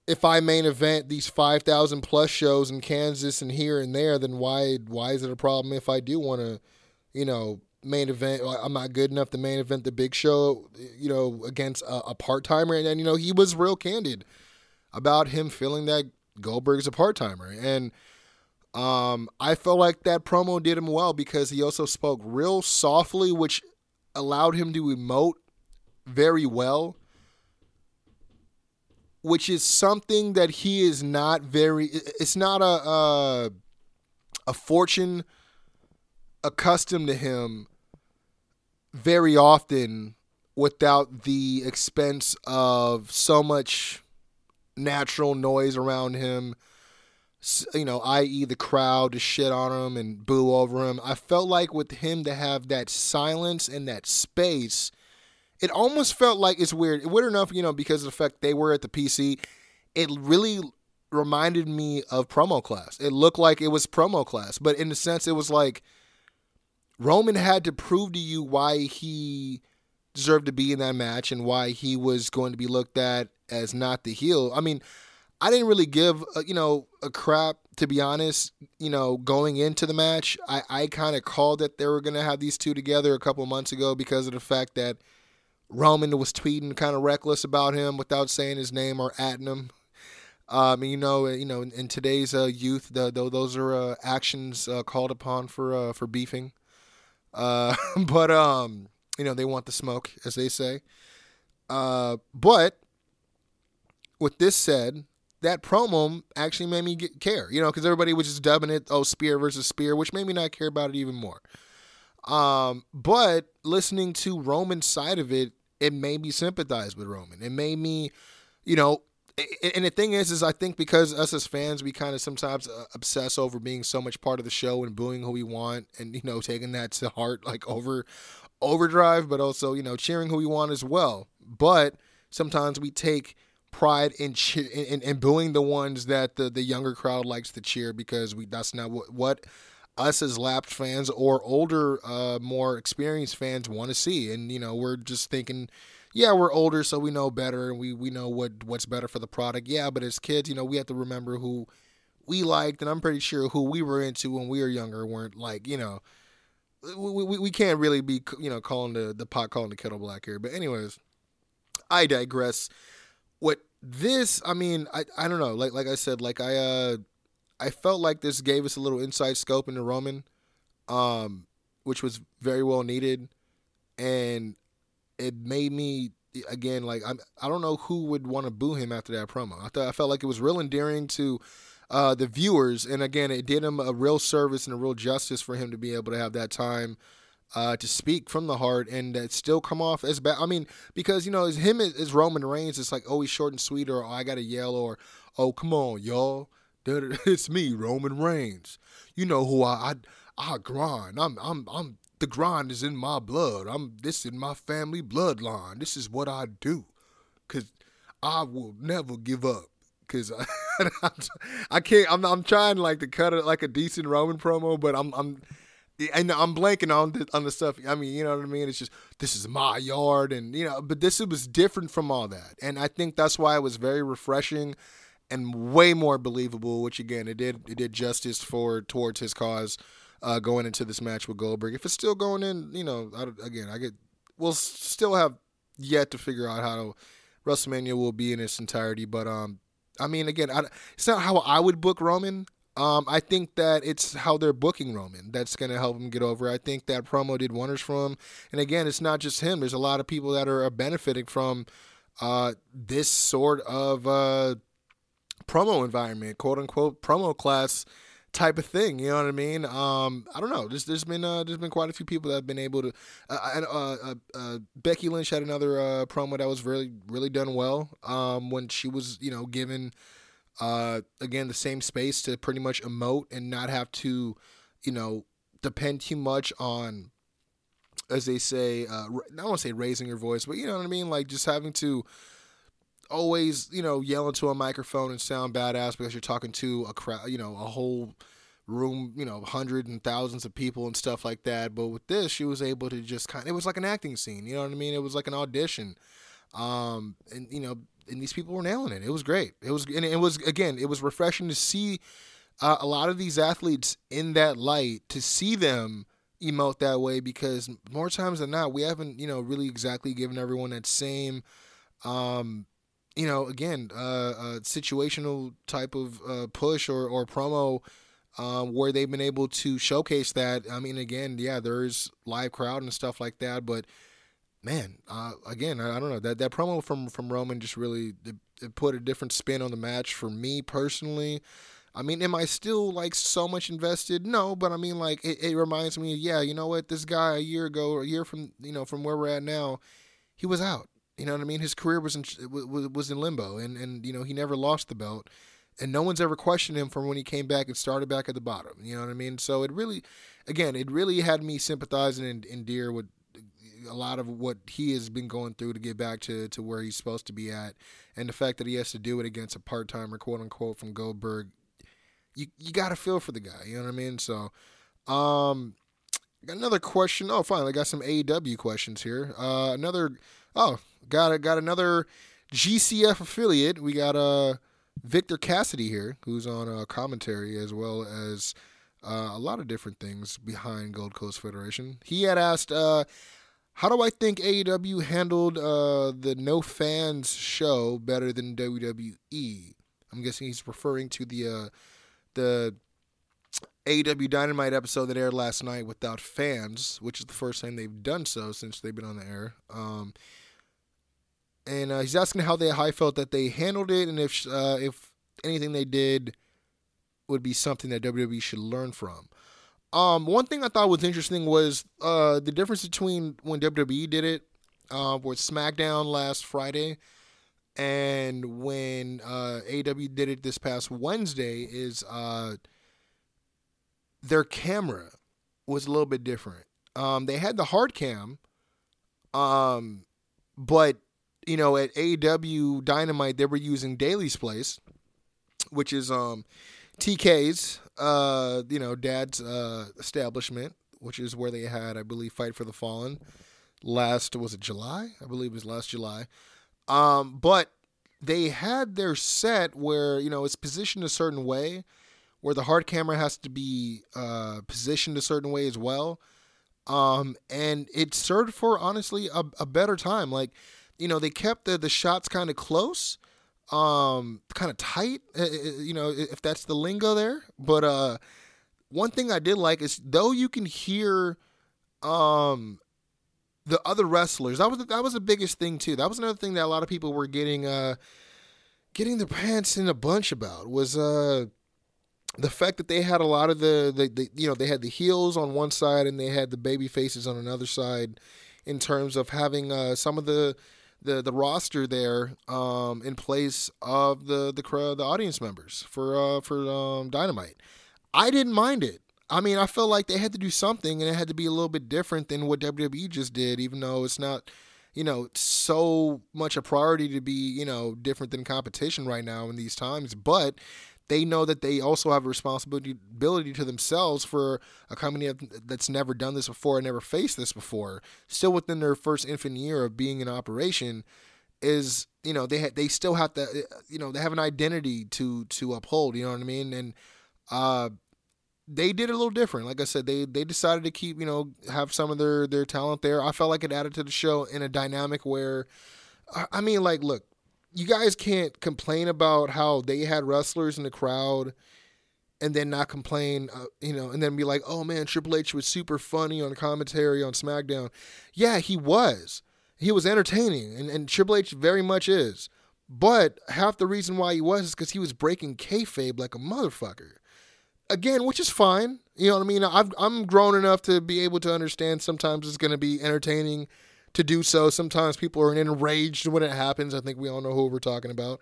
if I main event these 5,000 plus shows in Kansas and here and there, then why why is it a problem if I do want to, you know, main event? I'm not good enough to main event the big show, you know, against a, a part timer. And, and, you know, he was real candid about him feeling that Goldberg's a part timer. And, um, I felt like that promo did him well because he also spoke real softly, which allowed him to emote very well, which is something that he is not very. It's not a a, a fortune accustomed to him very often without the expense of so much natural noise around him you know, i.e., the crowd to shit on him and boo over him. I felt like with him to have that silence and that space, it almost felt like it's weird. Weird enough, you know, because of the fact they were at the PC, it really reminded me of promo class. It looked like it was promo class, but in the sense, it was like Roman had to prove to you why he deserved to be in that match and why he was going to be looked at as not the heel. I mean, I didn't really give a, you know a crap to be honest. You know, going into the match, I I kind of called that they were gonna have these two together a couple months ago because of the fact that Roman was tweeting kind of reckless about him without saying his name or atting him. Um, you know, you know, in, in today's uh, youth, the, the, those are uh, actions uh, called upon for uh, for beefing. Uh, but um, you know, they want the smoke, as they say. Uh, but with this said, that promo actually made me get, care, you know, because everybody was just dubbing it, oh, spear versus spear, which made me not care about it even more. Um, but listening to Roman's side of it, it made me sympathize with Roman. It made me, you know, and the thing is, is I think because us as fans, we kind of sometimes uh, obsess over being so much part of the show and booing who we want, and you know, taking that to heart like over overdrive, but also you know, cheering who we want as well. But sometimes we take pride in, cheer, in in booing the ones that the the younger crowd likes to cheer because we that's not what what us as lapsed fans or older, uh, more experienced fans want to see. And you know, we're just thinking, yeah, we're older, so we know better, and we we know what what's better for the product. Yeah, but as kids, you know, we have to remember who we liked, and I'm pretty sure who we were into when we were younger weren't like, you know. We, we, we can't really be you know calling the the pot calling the kettle black here but anyways i digress this i mean i i don't know like like i said like i uh I felt like this gave us a little inside scope into Roman, um, which was very well needed, and it made me again like I'm, I don't know who would want to boo him after that promo. I thought I felt like it was real endearing to uh, the viewers, and again, it did him a real service and a real justice for him to be able to have that time. Uh, to speak from the heart and that still come off as bad. I mean, because you know, him as Roman Reigns, it's like always short and sweet, or oh, I gotta yell, or oh come on, y'all, it's me, Roman Reigns. You know who I I, I grind. I'm I'm I'm the grind is in my blood. I'm this in my family bloodline. This is what I do. Cause I will never give up. Cause I, I can't. I'm I'm trying like to cut it like a decent Roman promo, but I'm I'm and I'm blanking on the, on the stuff. I mean, you know what I mean? It's just this is my yard, and you know, but this was different from all that, and I think that's why it was very refreshing and way more believable. Which again, it did it did justice for towards his cause uh, going into this match with Goldberg. If it's still going in, you know, I, again, I get we'll still have yet to figure out how to WrestleMania will be in its entirety. But um, I mean, again, I, it's not how I would book Roman. Um, I think that it's how they're booking Roman that's going to help him get over. I think that promo did wonders for him. And again, it's not just him. There's a lot of people that are benefiting from uh, this sort of uh, promo environment, quote unquote promo class type of thing. You know what I mean? Um, I don't know. There's there's been uh, there's been quite a few people that have been able to. Uh, uh, uh, uh Becky Lynch had another uh, promo that was really really done well. Um, when she was you know given again the same space to pretty much emote and not have to you know depend too much on as they say uh, I don't want to say raising your voice, but you know what I mean, like just having to always, you know, yell into a microphone and sound badass because you're talking to a crowd, you know, a whole room, you know, hundreds and thousands of people and stuff like that. But with this, she was able to just kind of, it was like an acting scene, you know what I mean? It was like an audition. Um, and, you know, and these people were nailing it. It was great. It was, and it was, again, it was refreshing to see uh, a lot of these athletes in that light, to see them emote that way because more times than not, we haven't, you know, really exactly given everyone that same, um, you know, again, uh, a situational type of uh, push or, or promo um, where they've been able to showcase that. I mean, again, yeah, there's live crowd and stuff like that, but man, uh, again, I, I, don't know that that promo from from Roman just really it, it put a different spin on the match for me personally. I mean, am I still like so much invested? No, but I mean, like it, it reminds me, yeah, you know what, this guy a year ago, or a year from you know from where we're at now, he was out you know what I mean? His career was in was in limbo, and and you know he never lost the belt, and no one's ever questioned him from when he came back and started back at the bottom. You know what I mean? So it really, again, it really had me sympathizing and endear with a lot of what he has been going through to get back to, to where he's supposed to be at, and the fact that he has to do it against a part timer, quote unquote, from Goldberg. You you got to feel for the guy. You know what I mean? So, um, got another question. Oh, finally, got some AEW questions here. Uh, another. Oh, got got another GCF affiliate. We got uh Victor Cassidy here, who's on uh, commentary as well as uh, a lot of different things behind Gold Coast Federation. He had asked, uh, "How do I think AEW handled uh, the no fans show better than WWE?" I'm guessing he's referring to the uh, the AEW Dynamite episode that aired last night without fans, which is the first time they've done so since they've been on the air. Um, and uh, he's asking how they how I felt that they handled it, and if uh, if anything they did would be something that WWE should learn from. Um, one thing I thought was interesting was uh, the difference between when WWE did it uh, with SmackDown last Friday and when uh, AW did it this past Wednesday is uh, their camera was a little bit different. Um, they had the hard cam, um, but you know, at AW Dynamite, they were using Daly's Place, which is um, TK's, uh, you know, dad's uh, establishment, which is where they had, I believe, Fight for the Fallen last, was it July? I believe it was last July. Um, but they had their set where, you know, it's positioned a certain way, where the hard camera has to be uh, positioned a certain way as well. Um, and it served for honestly a, a better time. Like, you know, they kept the, the shots kind of close, um, kind of tight, you know, if that's the lingo there. But uh, one thing I did like is though you can hear um, the other wrestlers, that was that was the biggest thing too. That was another thing that a lot of people were getting uh, getting their pants in a bunch about was uh, the fact that they had a lot of the, the, the you know they had the heels on one side and they had the baby faces on another side in terms of having uh, some of the the the roster there um, in place of the the the audience members for uh, for um, Dynamite. I didn't mind it. I mean, I felt like they had to do something, and it had to be a little bit different than what WWE just did, even though it's not, you know, so much a priority to be, you know, different than competition right now in these times. But they know that they also have a responsibility to themselves for a company that's never done this before and never faced this before, still within their first infant year of being in operation, is you know they ha- they still have to you know they have an identity to to uphold. You know what I mean? And uh, they did a little different. Like I said, they they decided to keep you know have some of their their talent there. I felt like it added to the show in a dynamic where, I mean, like look, you guys can't complain about how they had wrestlers in the crowd and then not complain, uh, you know, and then be like, oh man, Triple H was super funny on commentary on SmackDown. Yeah, he was. He was entertaining, and, and Triple H very much is. But half the reason why he was is because he was breaking kayfabe like a motherfucker. Again, which is fine. You know what I mean? I've, I'm grown enough to be able to understand sometimes it's going to be entertaining to do so. Sometimes people are enraged when it happens. I think we all know who we're talking about.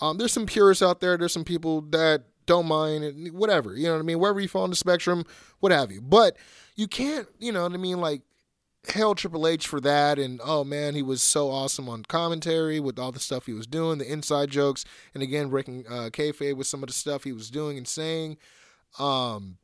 Um, there's some purists out there. There's some people that don't mind, whatever. You know what I mean? Wherever you fall on the spectrum, what have you. But you can't, you know what I mean? Like, hail Triple H for that. And oh man, he was so awesome on commentary with all the stuff he was doing, the inside jokes, and again breaking uh, kayfabe with some of the stuff he was doing and saying. Um,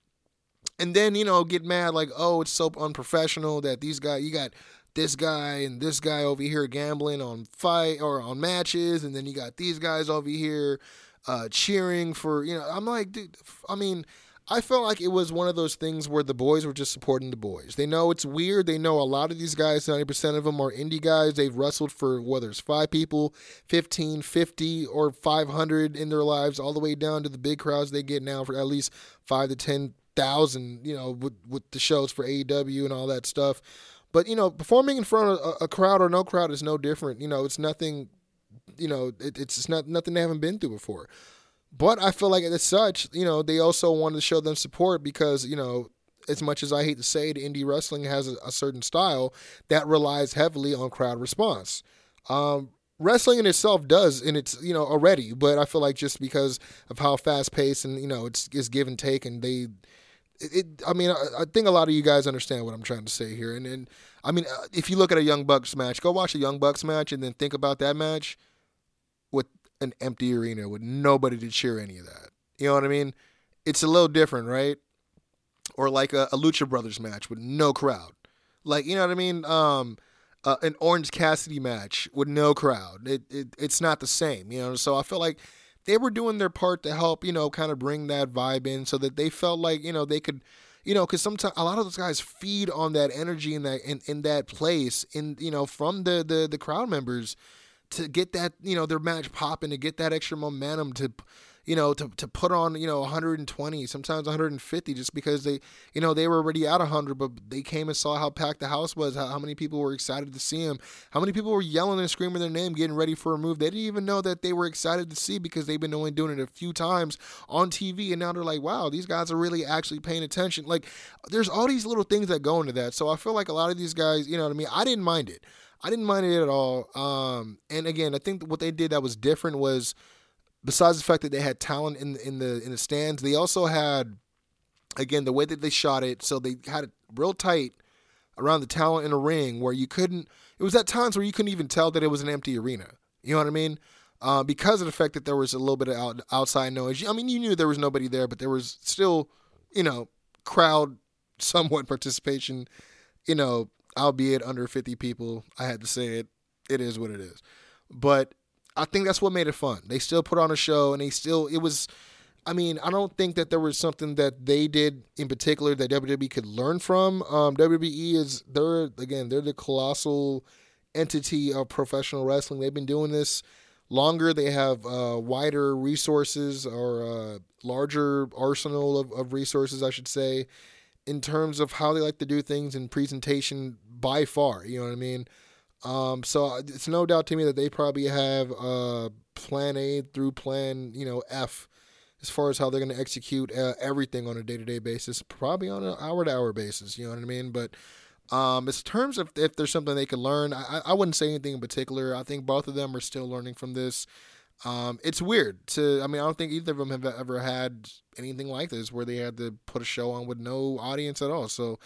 and then you know get mad like, oh, it's so unprofessional that these guys you got this guy and this guy over here gambling on fight or on matches, and then you got these guys over here uh, cheering for you know. I'm like, dude, I mean. I felt like it was one of those things where the boys were just supporting the boys. They know it's weird. They know a lot of these guys, 90% of them are indie guys. They've wrestled for whether it's five people, 15, 50, or 500 in their lives, all the way down to the big crowds they get now for at least five to 10,000, you know, with, with the shows for AEW and all that stuff. But you know, performing in front of a, crowd or no crowd is no different. You know, it's nothing. You know, it, it's not nothing they haven't been through before. But I feel like as such, you know, they also wanted to show them support because you know, as much as I hate to say it, indie wrestling has a, a certain style that relies heavily on crowd response. Um, wrestling in itself does and it's you know already but i feel like just because of how fast paced and you know it's, it's give and take and they it, I mean, I, I, think a lot of you guys understand what I'm trying to say here. And, and I mean, uh, if you look at a Young Bucks match, go watch a Young Bucks match and then think about that match with an empty arena with nobody to cheer any of that. You know what I mean? It's a little different, right? Or like a, a Lucha Brothers match with no crowd. Like, you know what I mean? Um, uh, an Orange Cassidy match with no crowd. It, it it's not the same, you know. So I feel like they were doing their part to help, you know, kind of bring that vibe in so that they felt like, you know, they could, you know, because sometimes a lot of those guys feed on that energy in that in, in that place, in you know, from the the the crowd members to get that, you know, their match popping, to get that extra momentum to you know, to, to put on, you know, 120, sometimes 150, just because they, you know, they were already at 100, but they came and saw how packed the house was, how, how many people were excited to see him, how many people were yelling and screaming their name, getting ready for a move. They didn't even know that they were excited to see because they've been only doing it a few times on TV, and now they're like, wow, these guys are really actually paying attention. Like, there's all these little things that go into that. So I feel like a lot of these guys, you know what I mean? I didn't mind it. I didn't mind it at all. Um, and again, I think what they did that was different was besides the fact that they had talent in in the in the stands, they also had again the way that they shot it. So they had it real tight around the talent in the ring, where you couldn't. it was at times where you couldn't even tell that it was an empty arena. You know what I mean? Uh, because of the fact that there was a little bit of out, outside noise. I mean, you knew there was nobody there, but there was still, you know, crowd somewhat participation. You know, albeit under 50 people. I had to say it. It is what it is. But I think that's what made it fun. They still put on a show, and they still it was. I mean, I don't think that there was something that they did in particular that WWE could learn from. Um, WWE is they're again they're the colossal entity of professional wrestling. They've been doing this longer. They have uh, wider resources or uh, larger arsenal of, of resources, I should say, in terms of how they like to do things in presentation by far. You know what I mean? Um, so it's no doubt to me that they probably have uh, plan A through plan, you know, F as far as how they're going to execute uh, everything on a day-to-day basis, probably on an hour-to-hour basis. You know what I mean? But um, in terms of if there's something they could learn, I, I wouldn't say anything in particular. I think both of them are still learning from this. Um, it's weird to. I mean, I don't think either of them have ever had anything like this where they had to put a show on with no audience at all. So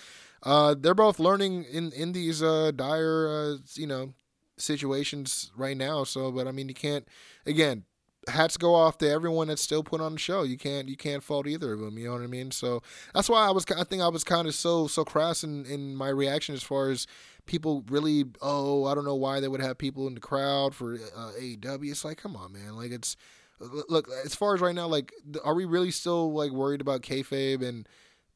uh, they're both learning in in these uh, dire, uh, you know, situations right now. So, but I mean, you can't. Again, hats go off to everyone that's still put on the show. You can't you can't fault either of them. You know what I mean? So that's why I was I think I was kind of so so crass in in my reaction as far as people really oh I don't know why they would have people in the crowd for uh, AEW. It's like come on man, like it's look as far as right now like are we really still like worried about kayfabe and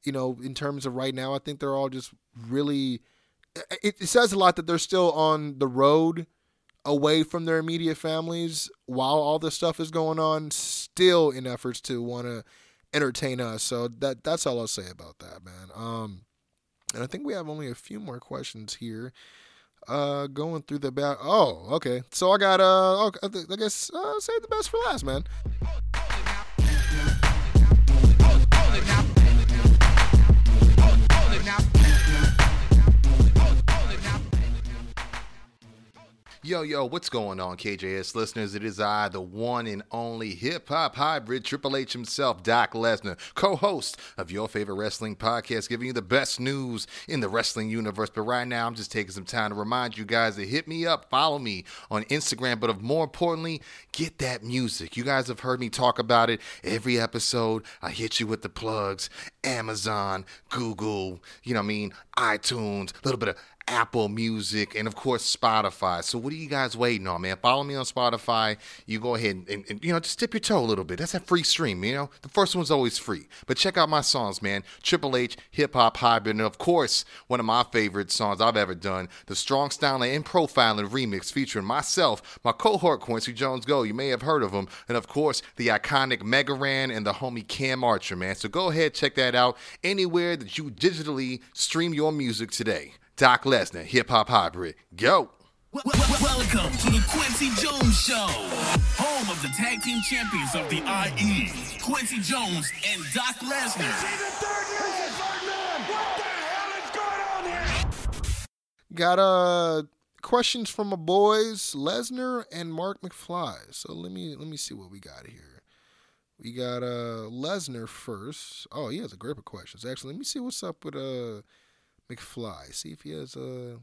you know in terms of right now I think they're all just really it, it says a lot that they're still on the road away from their immediate families while all this stuff is going on, still in efforts to want to entertain us. So that that's all I'll say about that, man. Um, and I think we have only a few more questions here. Uh, going through the back. Oh, okay. So I got uh, I guess uh, save the best for last, man. Yo, yo, what's going on, KJS listeners? It is I, the one and only hip hop hybrid Triple H himself, Doc Lesnar, co host of your favorite wrestling podcast, giving you the best news in the wrestling universe. But right now, I'm just taking some time to remind you guys to hit me up, follow me on Instagram, but of more importantly, get that music. You guys have heard me talk about it every episode. I hit you with the plugs Amazon, Google, you know what I mean, iTunes, a little bit of Apple Music, and of course Spotify. So what are you guys waiting on, man? Follow me on Spotify. You go ahead and, and, you know just dip your toe a little bit. That's a free stream, you know. The first one's always free, but check out my songs, man. Triple H Hip Hop Hybrid, and of course one of my favorite songs I've ever done, the Strong Styling and Profiling remix featuring myself, my cohort Kwency Jones Go. You may have heard of him, and of course the iconic Mega Ran and the homie Cam Archer, man. So go ahead check that out anywhere that you digitally stream your music today. Doc Lesnar, Hip Hop Hybrid. Go. Welcome to the Kwency Jones Show, home of the tag team champions of the IE, Kwency Jones and Doc Lesnar. See the third man! What the hell is going on here? Got uh questions from my boys Lesnar and Mark McFly. So let me let me see what we got here. We got uh Lesnar first. Oh, he has a grip of questions. Actually, let me see what's up with uh McFly. See if he has a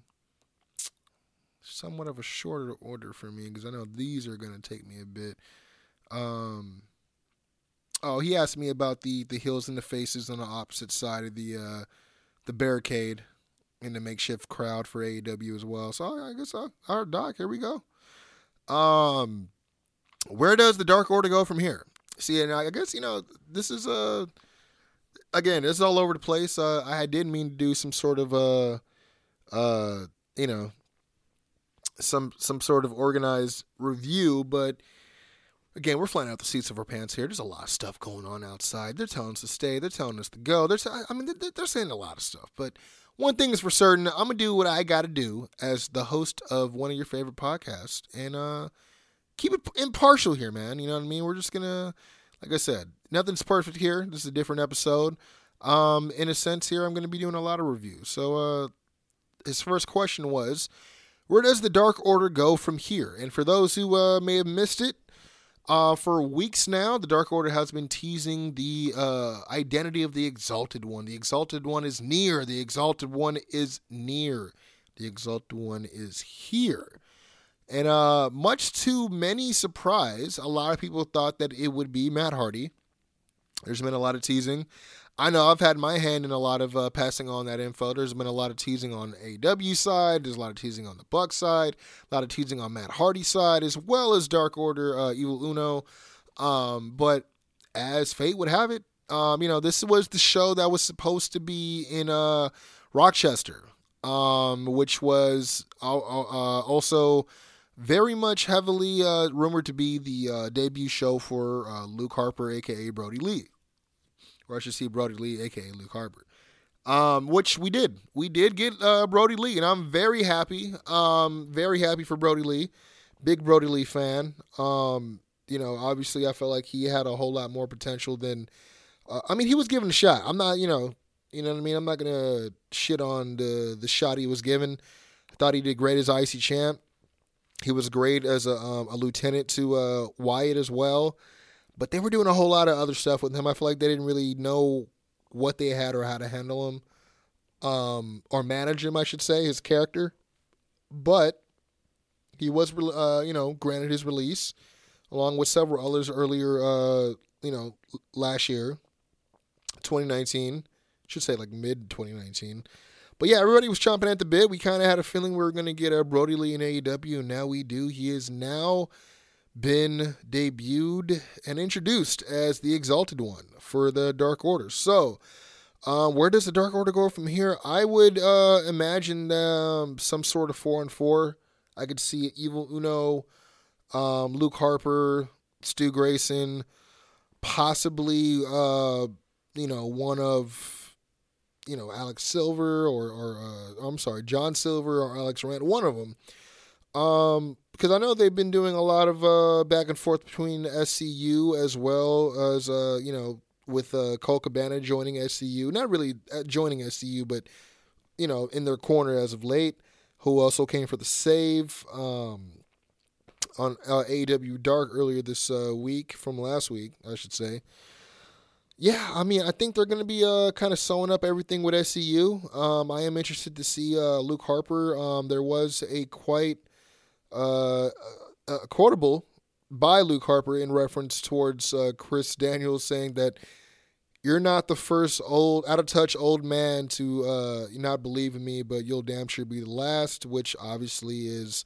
somewhat of a shorter order for me because I know these are gonna take me a bit. Um. Oh, he asked me about the the hills and the faces on the opposite side of the uh the barricade in the makeshift crowd for AEW as well. So I guess our doc, here we go. Um, where does the Dark Order go from here? See, and I guess you know this is a again, it's all over the place. Uh, I did mean to do some sort of uh, uh, you know, some some sort of organized review, but again, we're flying out the seats of our pants here. There's a lot of stuff going on outside. They're telling us to stay. They're telling us to go. They're, I mean, they're, they're saying a lot of stuff. But one thing is for certain, I'm gonna do what I got to do as the host of one of your favorite podcasts, and uh, keep it impartial here, man. You know what I mean? We're just gonna, like I said, nothing's perfect here. This is a different episode. Um, in a sense, here I'm gonna be doing a lot of reviews. So, uh, his first question was, where does the Dark Order go from here? And for those who uh, may have missed it, uh, for weeks now, the Dark Order has been teasing the uh, identity of the Exalted One. The Exalted One is near. The Exalted One is near. The Exalted One is here. And uh, much to many surprise, a lot of people thought that it would be Matt Hardy. There's been a lot of teasing. I know I've had my hand in a lot of uh, passing on that info. There's been a lot of teasing on AW side. There's a lot of teasing on the Buck side. A lot of teasing on Matt Hardy side, as well as Dark Order, uh, Evil Uno. Um, but as fate would have it, um, you know, this was the show that was supposed to be in uh, Rochester, um, which was uh, uh, also very much heavily uh, rumored to be the uh, debut show for uh, Luke Harper, aka Brodie Lee. Or I should see Brodie Lee, aka Luke Harper. Um, which we did. We did get uh, Brodie Lee, and I'm very happy. Um, very happy for Brodie Lee. Big Brodie Lee fan. Um, you know, obviously, I felt like he had a whole lot more potential than. Uh, I mean, he was given a shot. I'm not, you know, you know what I mean. I'm not gonna shit on the the shot he was given. I thought he did great as IC champ. He was great as a, um, a lieutenant to uh, Wyatt as well. But they were doing a whole lot of other stuff with him. I feel like they didn't really know what they had or how to handle him um, or manage him, I should say, his character. But he was, uh, you know, granted his release along with several others earlier, uh, you know, last year, 2019. should say like mid 2019. But yeah, everybody was chomping at the bit. We kind of had a feeling we were going to get a Brodie Lee in AEW, and now we do. He is now been debuted and introduced as the Exalted One for the Dark Order. So, um, where does the Dark Order go from here? I would uh, imagine um, some sort of four and four. I could see Evil Uno, um, Luke Harper, Stu Grayson, possibly uh, you know one of you know Alex Silver or or uh, I'm sorry John Silver or Alex Rand, one of them. Um, because I know they've been doing a lot of uh, back and forth between SCU as well as uh, you know with uh, Colt Cabana joining SCU, not really uh, joining SCU, but you know in their corner as of late. Who also came for the save um, on uh, AEW Dark earlier this uh, week from last week, I should say. Yeah, I mean, I think they're going to be uh, kind of sewing up everything with SCU. Um, I am interested to see uh, Luke Harper. Um, there was a quite uh, uh, quotable by Luke Harper in reference towards uh, Chris Daniels saying that you're not the first old out of touch old man to uh, not believe in me, but you'll damn sure be the last, which obviously is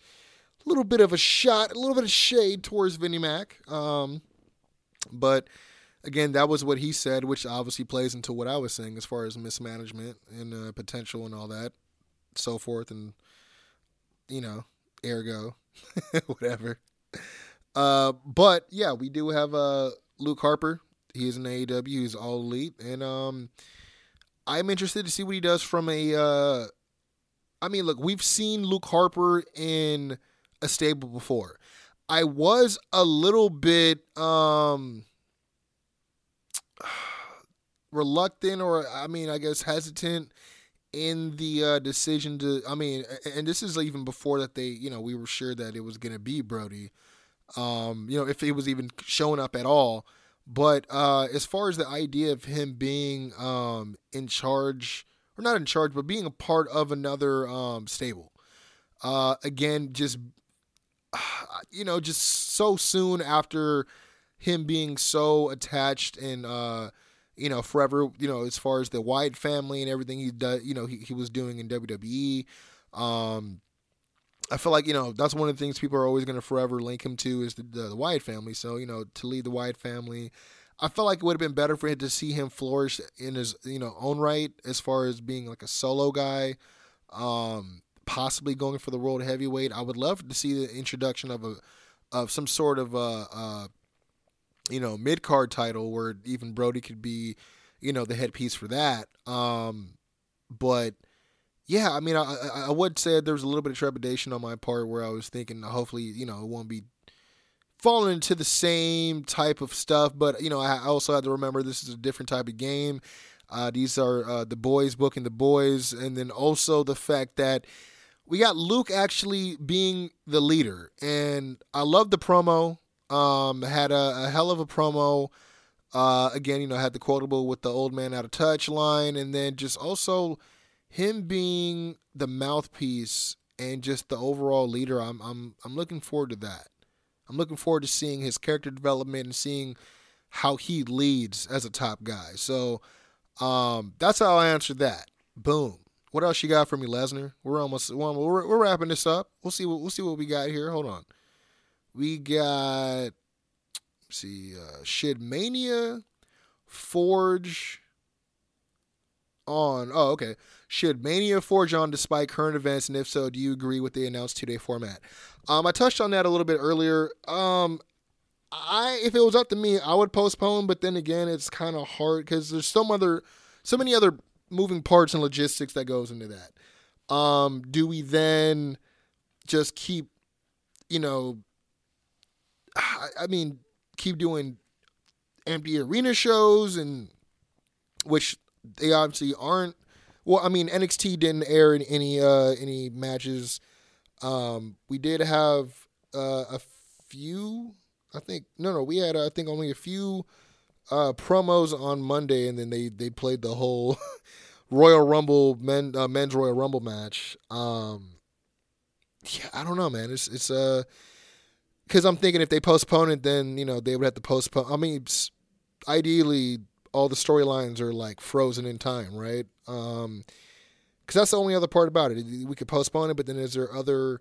a little bit of a shot, a little bit of shade towards Vinnie Mac. Um, but again, that was what he said, which obviously plays into what I was saying as far as mismanagement and uh, potential and all that, so forth, and you know, ergo, whatever. Uh, but yeah, we do have uh, Luke Harper. He is an AEW. He's all elite, and um, I'm interested to see what he does from a. Uh, I mean, look, we've seen Luke Harper in a stable before. I was a little bit um reluctant or I mean, I guess hesitant in the uh, decision to I mean, and this is even before that they, you know, we were sure that it was to be Brodie. Um, you know, if it was even showing up at all. But uh, as far as the idea of him being um, in charge, or not in charge, but being a part of another um, stable, uh, again, just you know, just so soon after him being so attached and uh, you know, forever, you know, as far as the Wyatt family and everything he does, you know, he, he was doing in WWE. Um, I feel like you know that's one of the things people are always going to forever link him to is the, the, the Wyatt family. So you know to lead the Wyatt family, I felt like it would have been better for him to see him flourish in his you know own right as far as being like a solo guy, um, possibly going for the world heavyweight. I would love to see the introduction of a of some sort of uh, uh you know mid card title where even Brodie could be you know the headpiece for that. Um, but yeah, I mean, I, I would say there was a little bit of trepidation on my part where I was thinking, hopefully, you know, it won't be falling into the same type of stuff. But you know, I also had to remember this is a different type of game. Uh, these are uh, the boys booking the boys, and then also the fact that we got Luke actually being the leader, and I love the promo. Um, had a, a hell of a promo. Uh, again, you know, had the quotable with the old man out of touch line, and then just also him being the mouthpiece and just the overall leader, I'm I'm I'm looking forward to that. I'm looking forward to seeing his character development and seeing how he leads as a top guy. So um, that's how I answer that. Boom. What else you got for me, Lesnar? We're almost we're, we're wrapping this up. We'll see what we'll see what we got here. Hold on. We got see uh, Shit Mania, Forge on. Oh, okay. Should Mania forge on despite current events, and if so, do you agree with the announced two-day format? Um, I touched on that a little bit earlier. Um, I if it was up to me, I would postpone, but then again, it's kind of hard because there's some other, so many other moving parts and logistics that goes into that. Um, do we then just keep, you know, I, mean, keep doing empty arena shows and which they obviously aren't well, I mean, NXT didn't air in any uh, any matches. Um, we did have uh, a few. I think no, no, we had uh, I think only a few uh, promos on Monday, and then they they played the whole Royal Rumble men uh, men's Royal Rumble match. Um, yeah, I don't know, man. It's it's uh because I'm thinking if they postpone it, then you know they would have to postpone. I mean, ideally all the storylines are like frozen in time, right? Um, because that's the only other part about it. We could postpone it, but then is there other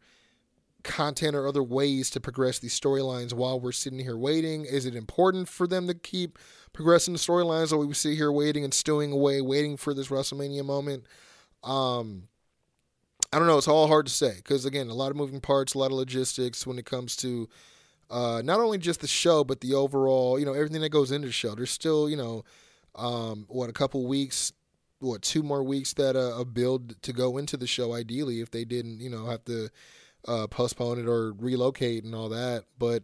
content or other ways to progress these storylines while we're sitting here waiting? Is it important for them to keep progressing the storylines, while we sit here waiting and stewing away, waiting for this WrestleMania moment? Um, I don't know. It's all hard to say because again, a lot of moving parts, a lot of logistics when it comes to uh, not only just the show, but the overall, you know, everything that goes into the show. There's still, you know, um, what a couple weeks, what two more weeks that uh, a build to go into the show. Ideally, if they didn't, you know, have to uh, postpone it or relocate and all that. But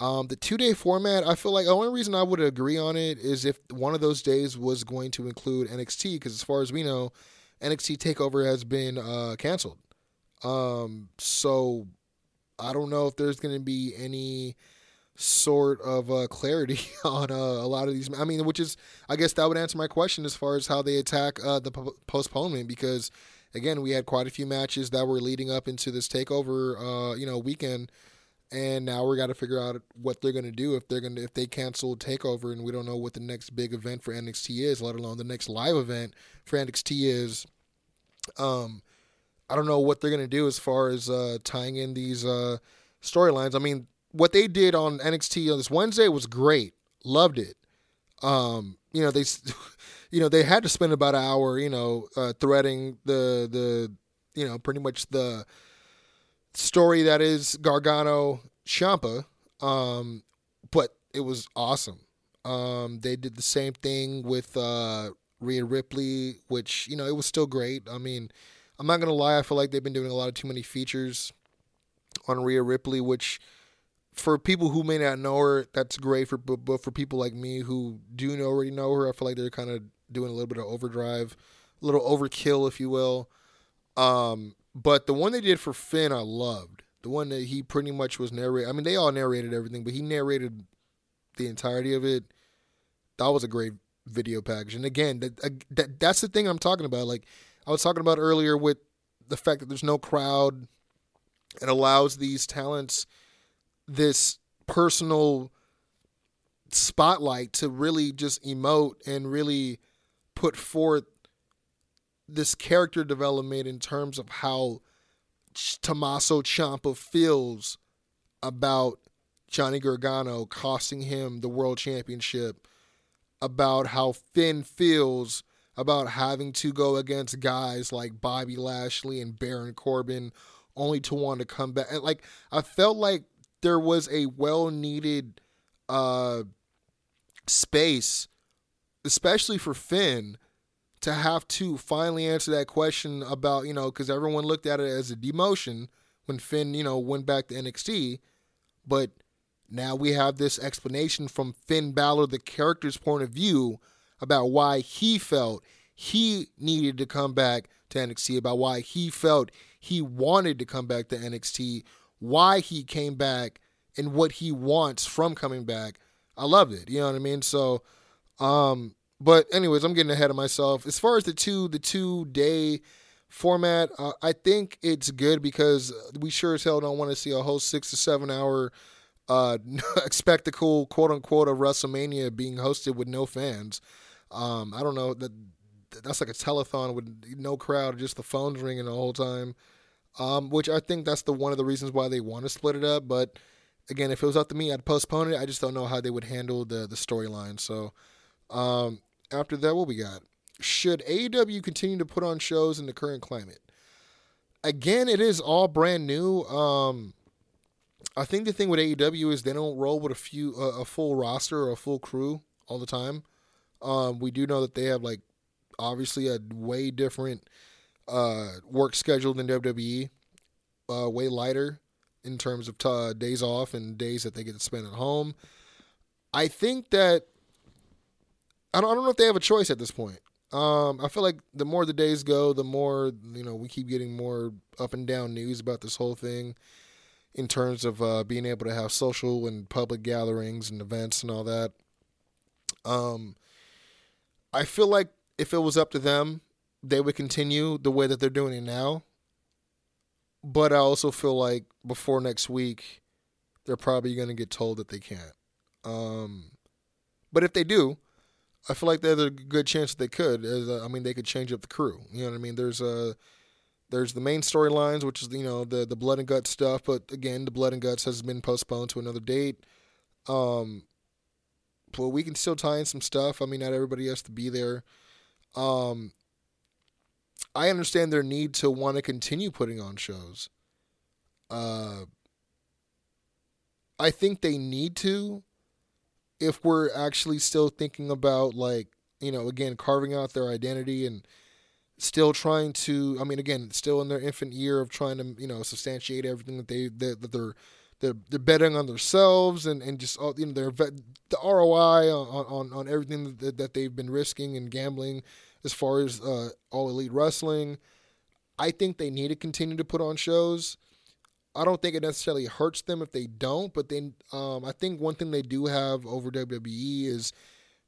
um, the two day format, I feel like the only reason I would agree on it is if one of those days was going to include NXT, because as far as we know, NXT Takeover has been uh, canceled. Um, so I don't know if there's going to be any sort of uh, clarity on uh, a lot of these. I mean, which is, I guess that would answer my question as far as how they attack uh, the p- postponement because, again, we had quite a few matches that were leading up into this takeover, uh, you know, weekend, and now we got to figure out what they're going to do if they're going to if they cancel takeover and we don't know what the next big event for NXT is, let alone the next live event for NXT is. Um, I don't know what they're going to do as far as uh, tying in these uh, storylines. I mean, what they did on NXT on this Wednesday was great. Loved it. Um, you know, they, you know, they had to spend about an hour, you know, uh, threading the the, you know, pretty much the story that is Gargano Ciampa. Um, but it was awesome. Um, they did the same thing with uh, Rhea Ripley, which you know it was still great. I mean, I'm not gonna lie, I feel like they've been doing a lot of too many features on Rhea Ripley, which for people who may not know her, that's great. For but, but for people like me who do already know her, I feel like they're kind of doing a little bit of overdrive, a little overkill, if you will. Um, but the one they did for Finn, I loved. The one that he pretty much was narrated. I mean, they all narrated everything, but he narrated the entirety of it. That was a great video package. And again, that, that that's the thing I'm talking about. Like I was talking about earlier with the fact that there's no crowd. It allows these talents this personal spotlight to really just emote and really put forth this character development in terms of how Tommaso Ciampa feels about Johnny Gargano costing him the world championship, about how Finn feels about having to go against guys like Bobby Lashley and Baron Corbin only to want to come back. And like I felt like there was a well needed uh, space, especially for Finn, to have to finally answer that question about, you know, because everyone looked at it as a demotion when Finn, you know, went back to NXT. But now we have this explanation from Finn Balor, the character's point of view, about why he felt he needed to come back to NXT, about why he felt he wanted to come back to NXT, why he came back and what he wants from coming back. I loved it. You know what I mean? So, um, but anyways, I'm getting ahead of myself. As far as the two the two day format, uh, I think it's good because we sure as hell don't want to see a whole six to seven hour uh, spectacle, quote unquote, of WrestleMania being hosted with no fans. Um, I don't know that that's like a telethon with no crowd, just the phones ringing the whole time. Um, which I think that's the one of the reasons why they want to split it up. But again, if it was up to me, I'd postpone it. I just don't know how they would handle the the storyline. So um, after that, what we got? Should AEW continue to put on shows in the current climate? Again, it is all brand new. Um, I think the thing with AEW is they don't roll with a few uh, a full roster or a full crew all the time. Um, we do know that they have like obviously a way different uh, work schedule than WWE, uh, way lighter in terms of t- days off and days that they get to spend at home. I think that I don't, I don't know if they have a choice at this point. Um, I feel like the more the days go, the more you know we keep getting more up and down news about this whole thing in terms of uh, being able to have social and public gatherings and events and all that. Um, I feel like if it was up to them, they would continue the way that they're doing it now. But I also feel like before next week, they're probably going to get told that they can't. Um, but if they do, I feel like there's a good chance that they could. Uh, I mean, they could change up the crew. You know what I mean? There's a uh, there's the main storylines, which is you know the the blood and guts stuff. But again, the blood and guts has been postponed to another date. Um, but we can still tie in some stuff. I mean, not everybody has to be there. Um, I understand their need to want to continue putting on shows. Uh, I think they need to if we're actually still thinking about like you know again carving out their identity and still trying to i mean again still in their infant year of trying to you know substantiate everything that they that, that they're they're they're betting on themselves and and just all you know their the ROI on on, on everything that, that they've been risking and gambling as far as uh, all elite wrestling. I think they need to continue to put on shows. I don't think it necessarily hurts them if they don't, but then um, I think one thing they do have over WWE is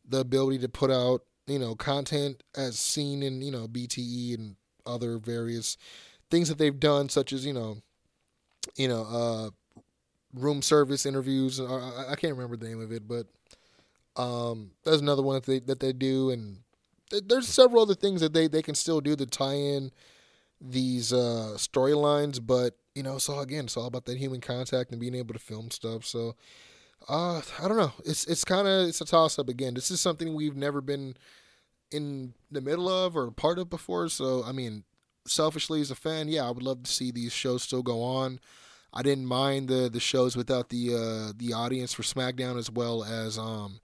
the ability to put out you know content as seen in you know BTE and other various things that they've done, such as you know, you know, uh, room service interviews. I, I can't remember the name of it, but um, there's another one that they that they do, and there's several other things that they they can still do to tie in these uh, storylines. But you know, so again, it's all about that human contact and being able to film stuff. So. Uh, I don't know. It's it's kind of it's a toss up again. This is something we've never been in the middle of or part of before. So I mean, selfishly as a fan, yeah, I would love to see these shows still go on. I didn't mind the the shows without the uh, the audience for SmackDown as well as um,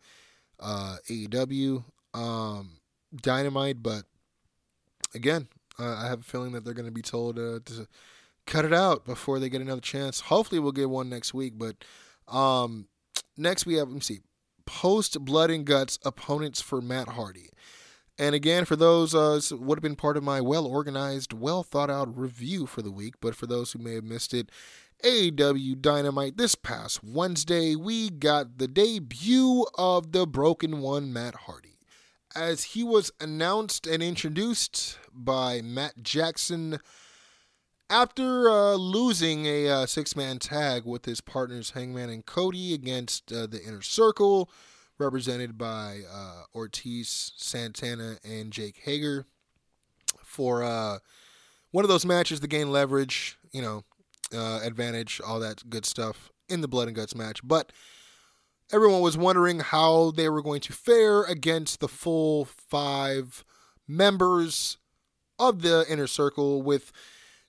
uh, AEW um, Dynamite, but again, uh, I have a feeling that they're going to be told uh, to cut it out before they get another chance. Hopefully, we'll get one next week. But um, next we have let me see, post Blood and Guts opponents for Matt Hardy. And again, for those, uh, would have been part of my well organized, well thought out review for the week. But for those who may have missed it, AEW Dynamite this past Wednesday, we got the debut of the Broken One, Matt Hardy. As he was announced and introduced by Matt Jackson after uh, losing a uh, six man tag with his partners Hangman and Cody against uh, the Inner Circle, represented by uh, Ortiz, Santana, and Jake Hager, for uh, one of those matches to gain leverage, you know, uh, advantage, all that good stuff in the Blood and Guts match. But everyone was wondering how they were going to fare against the full five members of the Inner Circle with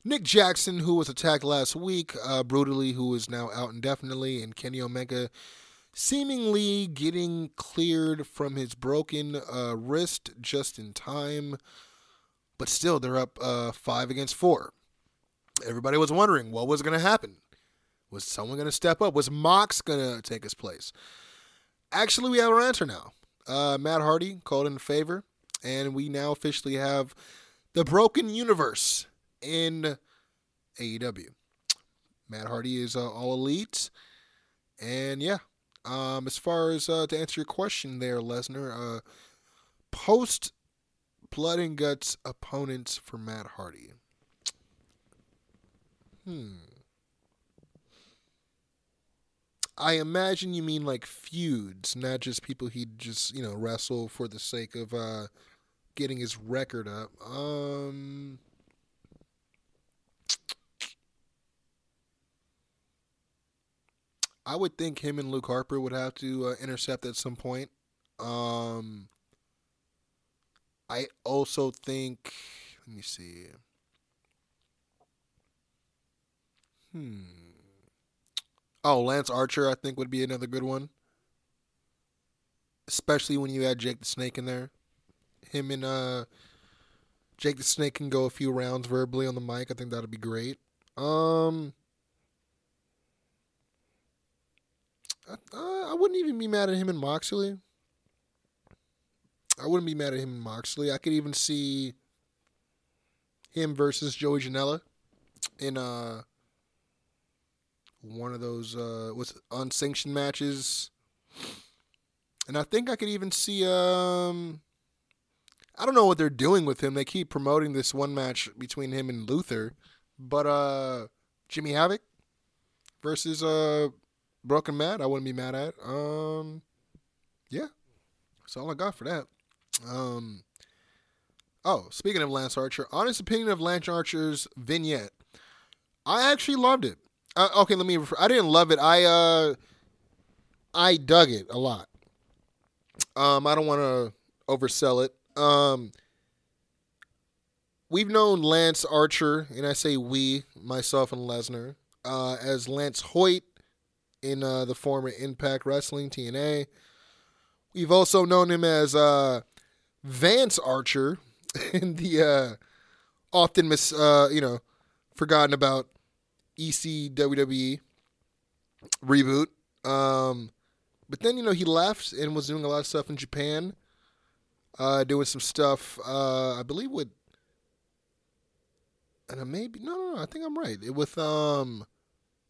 Nick Jackson, who was attacked last week uh, brutally, who is now out indefinitely, and Kenny Omega seemingly getting cleared from his broken uh, wrist just in time. But still, they're up uh, five against four. Everybody was wondering what was going to happen. Was someone going to step up? Was Mox going to take his place? Actually, we have our answer now. Uh, Matt Hardy called in favor, and we now officially have the Broken Universe in AEW. Matt Hardy is uh, all elite, and yeah. Um, as far as uh, to answer your question there, Lesnar, uh, post Blood and Guts opponents for Matt Hardy. Hmm. I imagine you mean like feuds, not just people he'd just, you know, wrestle for the sake of uh getting his record up. Um I would think him and Luke Harper would have to uh, intercept at some point. Um I also think let me see. Hmm. Oh, Lance Archer, I think would be another good one. Especially when you add Jake the Snake in there. Him and uh Jake the Snake can go a few rounds verbally on the mic. I think that'd be great. Um I, I wouldn't even be mad at him and Moxley. I wouldn't be mad at him and Moxley. I could even see him versus Joey Janela in uh one of those uh unsanctioned matches. And I think I could even see um I don't know what they're doing with him. They keep promoting this one match between him and Luther, but uh Jimmy Havoc versus uh Broken Matt, I wouldn't be mad at. Um yeah. That's all I got for that. Um Oh, speaking of Lance Archer, honest opinion of Lance Archer's vignette. I actually loved it. Uh, okay, let me. Refer, I didn't love it. I uh, I dug it a lot. Um, I don't want to oversell it. Um, we've known Lance Archer, and I say we, myself and Lesnar, uh, as Lance Hoyt in uh, the former Impact Wrestling TNA. We've also known him as uh, Vance Archer in the uh, often mis, uh, you know, forgotten about EC WWE reboot. Um, but then you know he left and was doing a lot of stuff in Japan, uh, doing some stuff. Uh, I believe with, and I maybe no, no, no, I think I'm right. It, with um,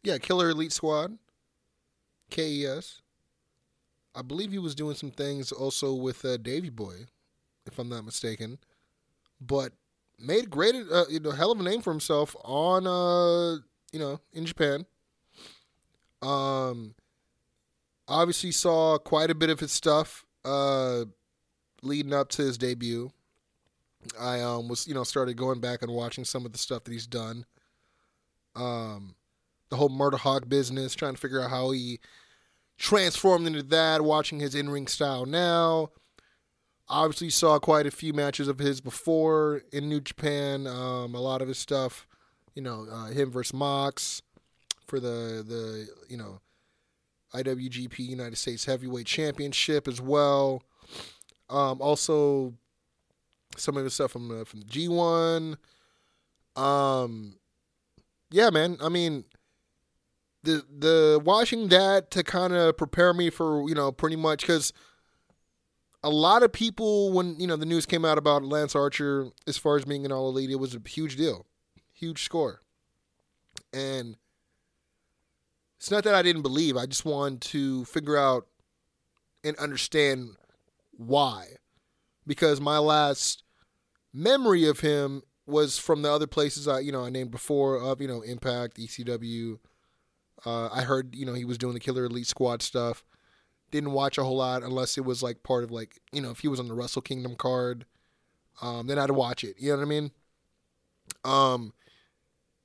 yeah, Killer Elite Squad, KES. I believe he was doing some things also with uh, Davy Boy, if I'm not mistaken. But made great, uh, you know, hell of a name for himself on, uh, you know, in Japan. Um, obviously saw quite a bit of his stuff uh, leading up to his debut. I um, was, you know, started going back and watching some of the stuff that he's done. Um, the whole Murder Hawk business, trying to figure out how he transformed into that. Watching his in-ring style now. Obviously, saw quite a few matches of his before in New Japan. Um, a lot of his stuff, you know, uh, him versus Mox for the the you know IWGP United States Heavyweight Championship as well. Um, also, some of his stuff from the, from the G1. Um, yeah, man. I mean, the the watching that to kind of prepare me for you know pretty much because a lot of people when you know the news came out about Lance Archer as far as being an all elite, it was a huge deal, huge score, and it's not that I didn't believe. I just wanted to figure out and understand why, because my last memory of him was from the other places I you know I named before of you know Impact, ECW. Uh, I heard you know he was doing the Killer Elite Squad stuff. Didn't watch a whole lot unless it was like part of like you know if he was on the Wrestle Kingdom card, um, then I'd watch it. You know what I mean? Um,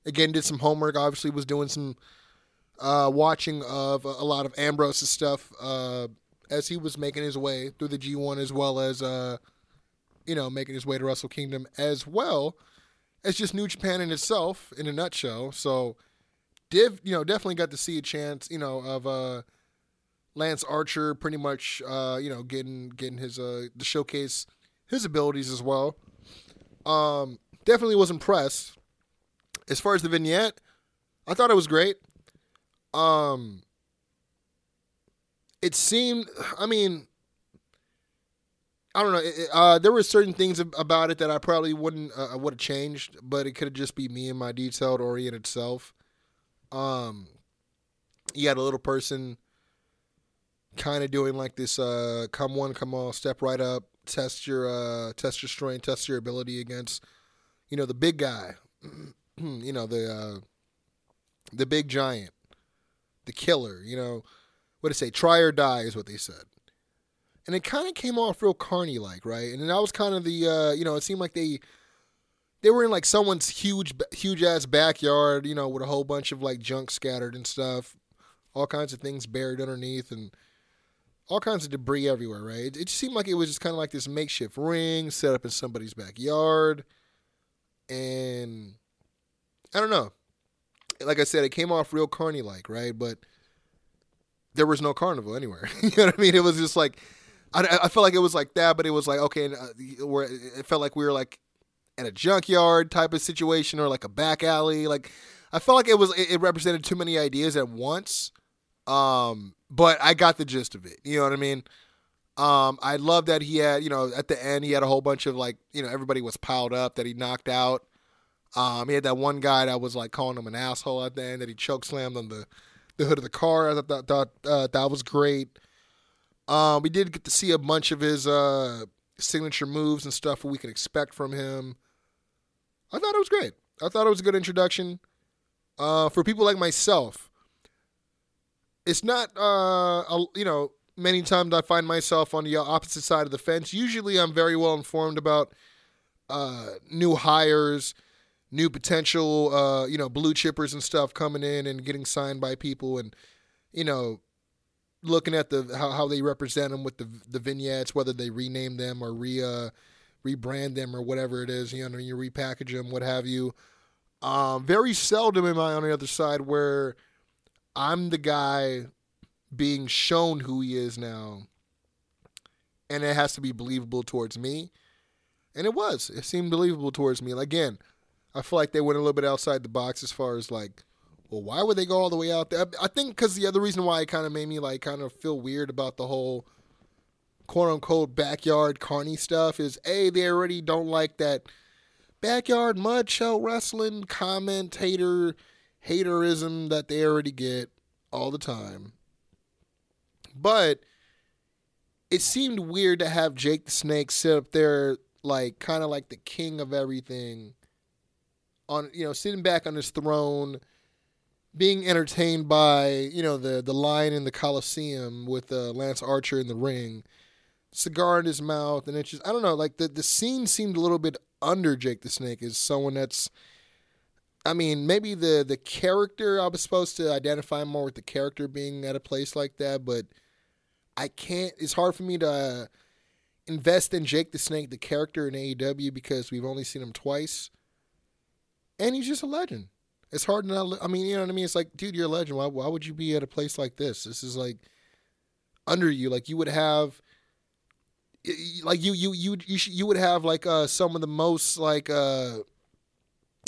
again, did some homework. Obviously, was doing some uh, watching of a lot of Ambrose's stuff uh, as he was making his way through the G1 as well as uh, you know making his way to Wrestle Kingdom as well as just New Japan in itself in a nutshell. So, div you know definitely got to see a chance you know of uh, Lance Archer pretty much uh, you know getting getting his uh, showcase his abilities as well. Um, definitely was impressed. As far as the vignette, I thought it was great. Um, it seemed. I mean, I don't know. It- uh, there were certain things about it that I probably wouldn't uh, would have changed, but it could have just be me and my detailed oriented self. Um, you had a little person kind of doing like this uh, come one, come all, step right up test your uh, test your strength, test your ability against you know the big guy, you know the uh, the big giant, the killer. You know what did it say? Try or die is what they said. And it kind of came off real carny like, right? And that was kind of the uh, you know it seemed like they they were in like someone's huge huge ass backyard, you know, with a whole bunch of like junk scattered and stuff, all kinds of things buried underneath and all kinds of debris everywhere, right? It, it seemed like it was just kind of like this makeshift ring set up in somebody's backyard. And I don't know. Like I said, it came off real carny like, right? But there was no carnival anywhere. you know what I mean? It was just like, I, I felt like it was like that, but it was like, okay, uh, where it felt like we were like in a junkyard type of situation or like a back alley. Like, I felt like it was, it represented too many ideas at once. Um, but I got the gist of it. You know what I mean? Um, I love that he had, you know, at the end he had a whole bunch of like, you know, everybody was piled up that he knocked out. Um, he had that one guy that was like calling him an asshole at the end that he choke slammed on the, the hood of the car. I thought that that, uh, that was great. Um, we did get to see a bunch of his uh, signature moves and stuff we can expect from him. I thought it was great. I thought it was a good introduction. Uh, for people like myself, it's not uh a, you know many times I find myself on the opposite side of the fence. Usually, I'm very well informed about uh, new hires, new potential uh, you know blue chippers and stuff coming in and getting signed by people, and you know looking at the how, how they represent them with the the vignettes, whether they rename them or re uh, rebrand them or whatever it is. You know, you repackage them, what have you. Um, very seldom am I on the other side where I'm the guy being shown who he is now, and it has to be believable towards me. And it was. It seemed believable towards me. Again, I feel like they went a little bit outside the box as far as like, well, why would they go all the way out there? I think because the other reason why it kind of made me like kind of feel weird about the whole quote unquote backyard carny stuff is a they already don't like that backyard mud show wrestling commentator haterism that they already get all the time. But it seemed weird to have Jake the Snake sit up there like kind of like the king of everything on you know sitting back on his throne being entertained by you know the the lion in the Coliseum with uh, Lance Archer in the ring cigar in his mouth and it's just I don't know like the the scene seemed a little bit under Jake the Snake as someone that's I mean, maybe the the character I was supposed to identify more with the character being at a place like that, but I can't. It's hard for me to uh, invest in Jake the Snake, the character in AEW, because we've only seen him twice, and he's just a legend. It's hard to not. I mean, you know what I mean? It's like, dude, you're a legend. Why why would you be at a place like this? This is like under you. Like you would have. Like you, you, you, you, you would have like uh, some of the most like, uh,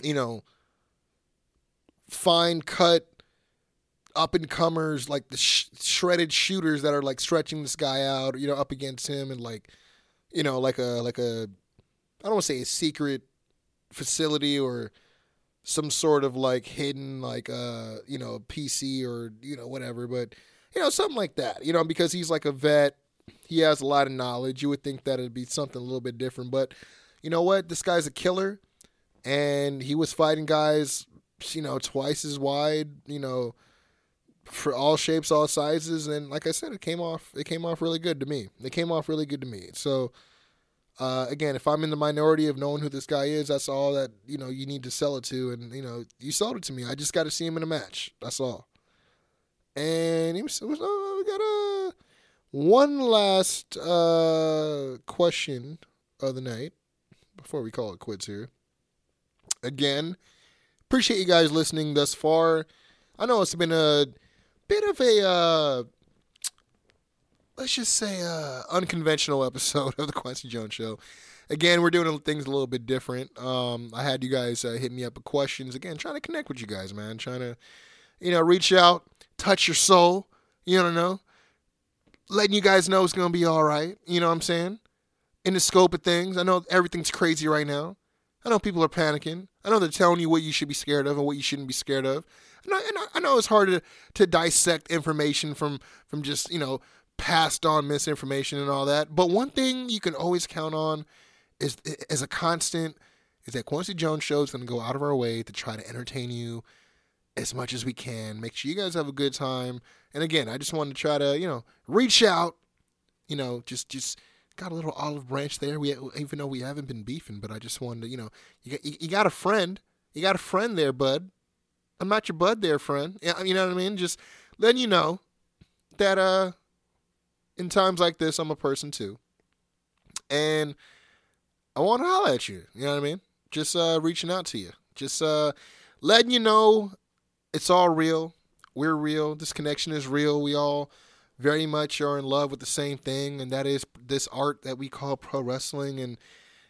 you know, fine cut up and comers, like the sh- shredded shooters that are like stretching this guy out, you know, up against him, and like, you know, like a like a, I don't want to say a secret facility or some sort of like hidden like uh you know PC or you know whatever, but you know something like that, you know, because he's like a vet, he has a lot of knowledge. You would think that it'd be something a little bit different, but you know what? This guy's a killer, and he was fighting guys you know, twice as wide, you know, for all shapes, all sizes, and like I said, it came off. It came off really good to me. It came off really good to me. So, uh, again, if I'm in the minority of knowing who this guy is, that's all that you know you need to sell it to, and you know you sold it to me. I just got to see him in a match. That's all. And he was, was oh, we got a one last uh, question of the night before we call it quits here. Again, appreciate you guys listening thus far. I know it's been a bit of a uh, let's just say uh, unconventional episode of the Kwency Jones Show. Again, we're doing things a little bit different. Um, I had you guys uh, hit me up with questions. Again, trying to connect with you guys, man. Trying to, you know, reach out, touch your soul. You don't know, letting you guys know it's gonna be all right. You know what I'm saying? In the scope of things, I know everything's crazy right now. I know people are panicking. I know they're telling you what you should be scared of and what you shouldn't be scared of. And I, and I know it's hard to, to dissect information from from just you know passed on misinformation and all that. But one thing you can always count on is as a constant is that Kwency Jones show is going to go out of our way to try to entertain you as much as we can. Make sure you guys have a good time. And again, I just want to try to, you know, reach out, you know, just just got a little olive branch there. We even though we haven't been beefing, but I just wanted to, you know, you got, you got a friend. You got a friend there, bud. I'm not your bud there, friend. You know what I mean? Just letting you know that uh in times like this, I'm a person too. And I want to holler at you. You know what I mean? Just uh, reaching out to you. Just uh, letting you know it's all real. We're real. This connection is real. We all very much are in love with the same thing, and that is this art that we call pro wrestling. And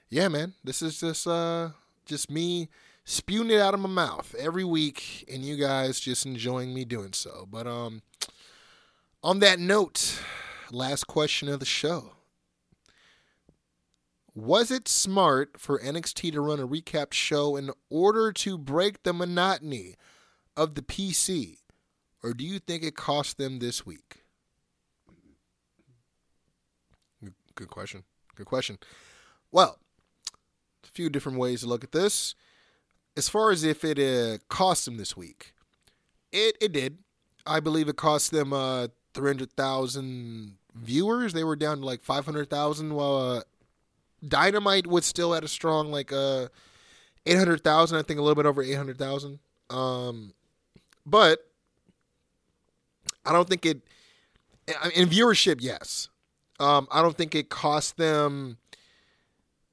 yeah, man, this is just uh, just me spewing it out of my mouth every week, and you guys just enjoying me doing so. But um, on that note, last question of the show. Was it smart for NXT to run a recap show in order to break the monotony of the PC? Or do you think it cost them this week? Good question. Good question. Well, a few different ways to look at this. As far as if it uh, cost them this week, it, it did. I believe it cost them uh, 300,000 viewers. They were down to like 500,000 while uh, Dynamite was still at a strong like uh 800,000, I think a little bit over 800,000. Um but I don't think it in viewership, yes. Um I don't think it cost them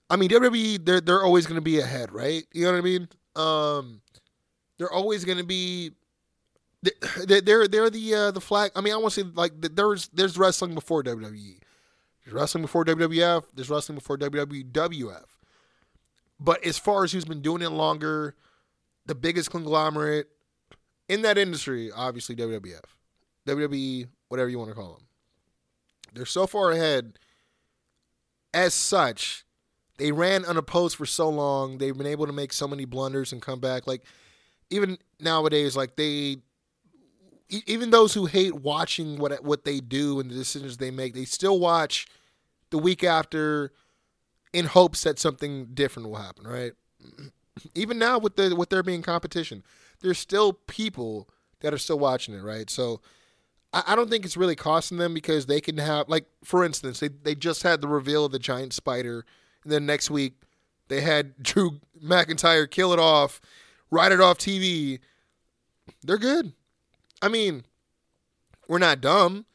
I mean, WWE they're they're always going to be ahead, right? You know what I mean? Um they're always going to be they're they're, the uh, the flag. I mean, I want to say like there's there's wrestling before WWE. There's wrestling before WWF. There's wrestling before WWF. But as far as who's been doing it longer, the biggest conglomerate in that industry, obviously WWF, WWE, whatever you want to call them. They're so far ahead. As such, they ran unopposed for so long. They've been able to make so many blunders and come back. Like even nowadays, like they even those who hate watching what what they do and the decisions they make, they still watch the week after in hopes that something different will happen, right? Even now with the with there being competition, there's still people that are still watching it, right? So I, I don't think it's really costing them because they can have like for instance, they they just had the reveal of the giant spider, and then next week they had Drew McIntyre kill it off, write it off TV. They're good. I mean, we're not dumb.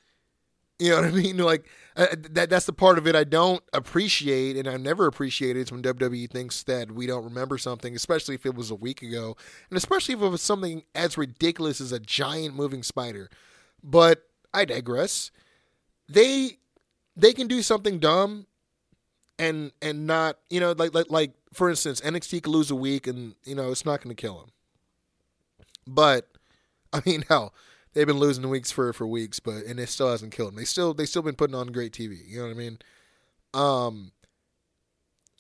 You know what I mean? Like uh, that that's the part of it I don't appreciate, and I never appreciated when WWE thinks that we don't remember something, especially if it was a week ago, and especially if it was something as ridiculous as a giant moving spider. But I digress. They they can do something dumb, and and not you know like like like for instance NXT could lose a week, and you know it's not going to kill them. But I mean, hell, they've been losing weeks for for weeks, but and it still hasn't killed them. They still they still been putting on great TV. You know what I mean? Um,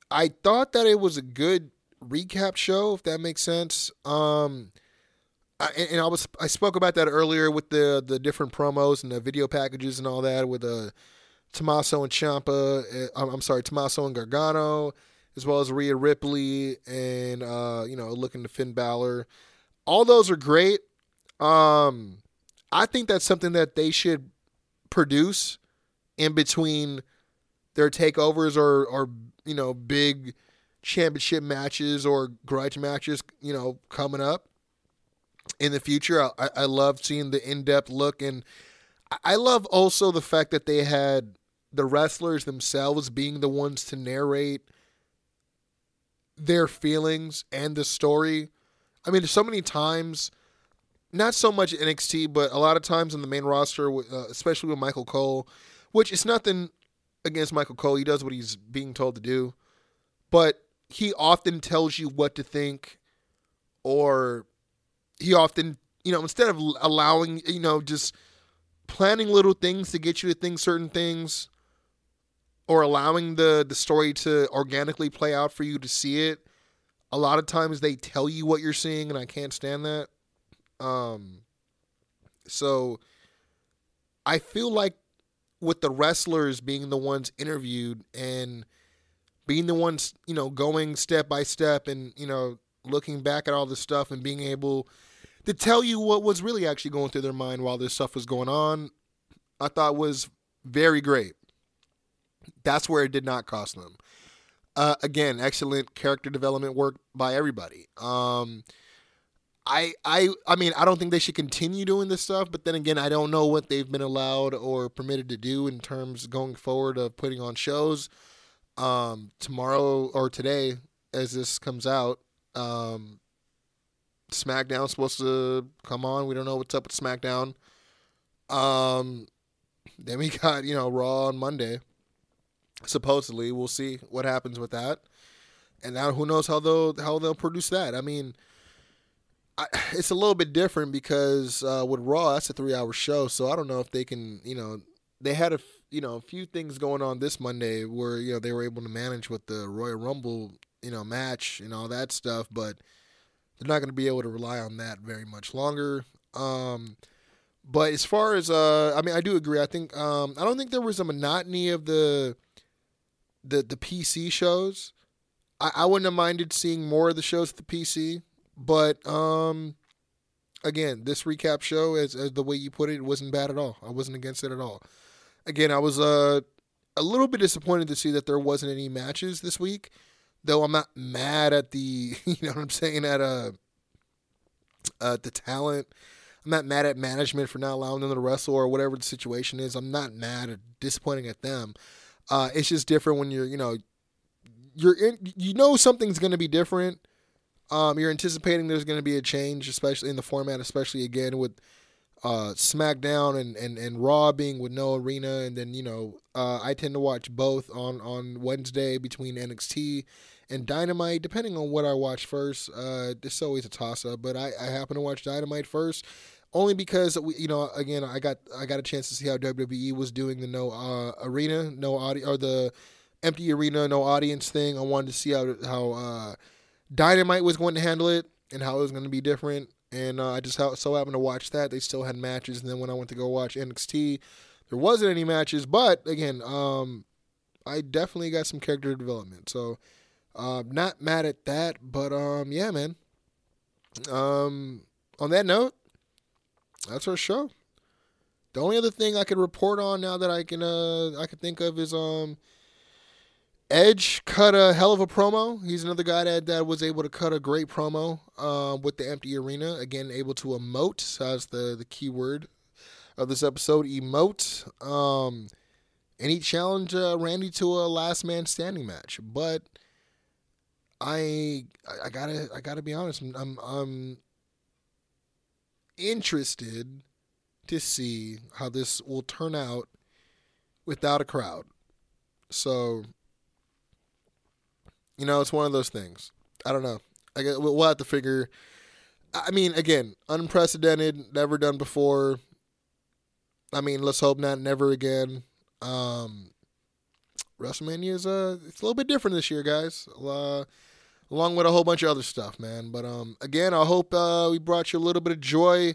I thought that it was a good recap show, if that makes sense. Um, I, and I was I spoke about that earlier with the the different promos and the video packages and all that with uh, Tommaso and Ciampa. Uh, I'm sorry, Tommaso and Gargano, as well as Rhea Ripley and uh, you know looking to Finn Balor. All those are great. Um, I think that's something that they should produce in between their takeovers or or you know big championship matches or grudge matches you know coming up in the future. I, I love seeing the in depth look and I love also the fact that they had the wrestlers themselves being the ones to narrate their feelings and the story. I mean, so many times not so much NXT, but a lot of times in the main roster, uh, especially with Michael Cole, which is nothing against Michael Cole. He does what he's being told to do, but he often tells you what to think, or he often, you know, instead of allowing, you know, just planning little things to get you to think certain things, or allowing the the story to organically play out for you to see it. A lot of times they tell you what you're seeing, and I can't stand that. Um, so I feel like with the wrestlers being the ones interviewed and being the ones, you know, going step by step and, you know, looking back at all this stuff and being able to tell you what was really actually going through their mind while this stuff was going on, I thought was very great. That's where it did not cost them. Uh, again, excellent character development work by everybody. Um, I I I mean I don't think they should continue doing this stuff, but then again I don't know what they've been allowed or permitted to do in terms going forward of putting on shows. Um, tomorrow or today, as this comes out, um, SmackDown's supposed to come on. We don't know what's up with SmackDown. Um, then we got you know Raw on Monday. Supposedly, we'll see what happens with that, and now who knows how they'll how they'll produce that. I mean I, it's a little bit different because uh, with Raw, that's a three-hour show, so I don't know if they can. You know, they had a you know a few things going on this Monday where you know they were able to manage with the Royal Rumble you know match and all that stuff, but they're not going to be able to rely on that very much longer. Um, but as far as uh, I mean, I do agree. I think um, I don't think there was a monotony of the the the PC shows. I, I wouldn't have minded seeing more of the shows at the PC. But um, again, this recap show, as, as the way you put it, wasn't bad at all. I wasn't against it at all. Again, I was uh, a little bit disappointed to see that there wasn't any matches this week. Though I'm not mad at the, you know what I'm saying, at uh, uh the talent. I'm not mad at management for not allowing them to wrestle or whatever the situation is. I'm not mad or disappointing at them. Uh, it's just different when you're, you know, you're in, you know something's going to be different um, you're anticipating there's going to be a change, especially in the format, especially again with uh, SmackDown and, and, and Raw being with no arena, and then you know uh, I tend to watch both on on Wednesday between NXT and Dynamite, depending on what I watch first. Uh, it's always a toss up, but I, I happen to watch Dynamite first. Only because we, you know, again, I got I got a chance to see how WWE was doing the no uh, arena, no audio, or the empty arena, no audience thing. I wanted to see how how uh, Dynamite was going to handle it and how it was going to be different. And uh, I just so happened to watch that. They still had matches. And then when I went to go watch NXT, there wasn't any matches. But again, um, I definitely got some character development. So uh, not mad at that. But um, yeah, man. Um, on that note, that's our show. The only other thing I could report on now that I can uh, I can think of is um Edge cut a hell of a promo. He's another guy that, that was able to cut a great promo uh, with the empty arena. Again, able to emote. So that's the, the key word of this episode emote. Um, and he challenged uh, Randy to a last man standing match. But I I gotta I gotta be honest. I'm I'm interested to see how this will turn out without a crowd. So you know, it's one of those things. I don't know. I guess we'll have to figure. I mean, again, unprecedented, never done before. I mean, let's hope not, never again. Um, WrestleMania is uh, it's a little bit different this year, guys. Uh, along with a whole bunch of other stuff, man. But um, again, I hope uh, we brought you a little bit of joy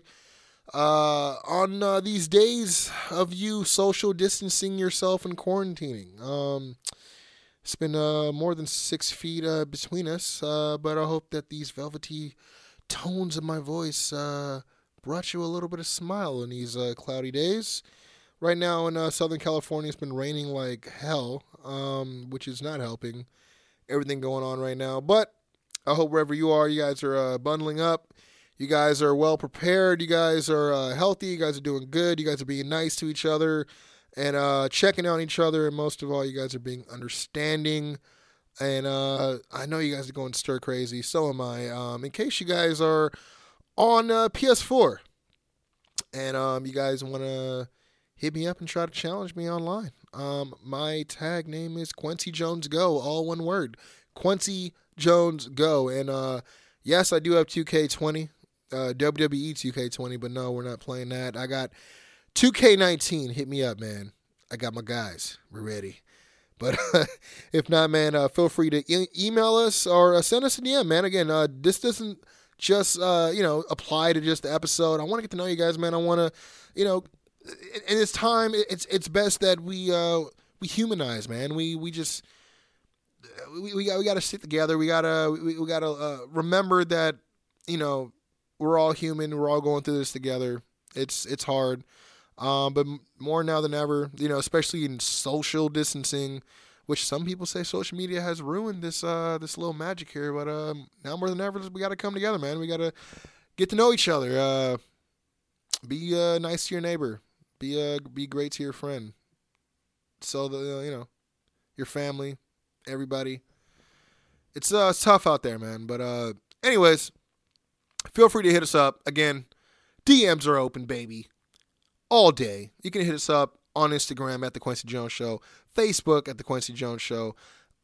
uh, on uh, these days of you social distancing yourself and quarantining. Um, it's been uh, more than six feet uh, between us, uh, but I hope that these velvety tones of my voice uh, brought you a little bit of smile in these uh, cloudy days. Right now in uh, Southern California, it's been raining like hell, um, which is not helping everything going on right now. But I hope wherever you are, you guys are bundling up. You guys are well prepared. You guys are healthy. You guys are doing good. You guys are being nice to each other and uh, checking on each other. And most of all, you guys are being understanding. And uh, I know you guys are going stir crazy. So am I. Um, in case you guys are on uh, PS4 and um, you guys want to hit me up and try to challenge me online, um, my tag name is Kwency Jones Go, all one word. Kwency Jones Go. And uh, yes, I do have 2K20, uh, WWE 2K20, but no, we're not playing that. I got 2K19, hit me up, man. I got my guys. We're ready. But if not, man, uh, feel free to e- email us or uh, send us a DM, man. Again, uh, this doesn't just uh, you know apply to just the episode. I want to get to know you guys, man. I want to, you know, in this time, it's it's best that we uh, we humanize, man. We we just we, we got we got to sit together. We gotta we, we gotta uh, remember that you know we're all human. We're all going through this together. It's it's hard, um, but more now than ever, you know, especially in social distancing, which some people say social media has ruined this uh, this little magic here. But um, now more than ever, we got to come together, man. We got to get to know each other. Uh, be uh, nice to your neighbor. Be uh, be great to your friend. So the uh, you know, your family, everybody. It's uh it's tough out there, man. But uh, anyways, feel free to hit us up again. DMs are open, baby, all day. You can hit us up on Instagram at the Kwency Jones Show, Facebook at the Kwency Jones Show,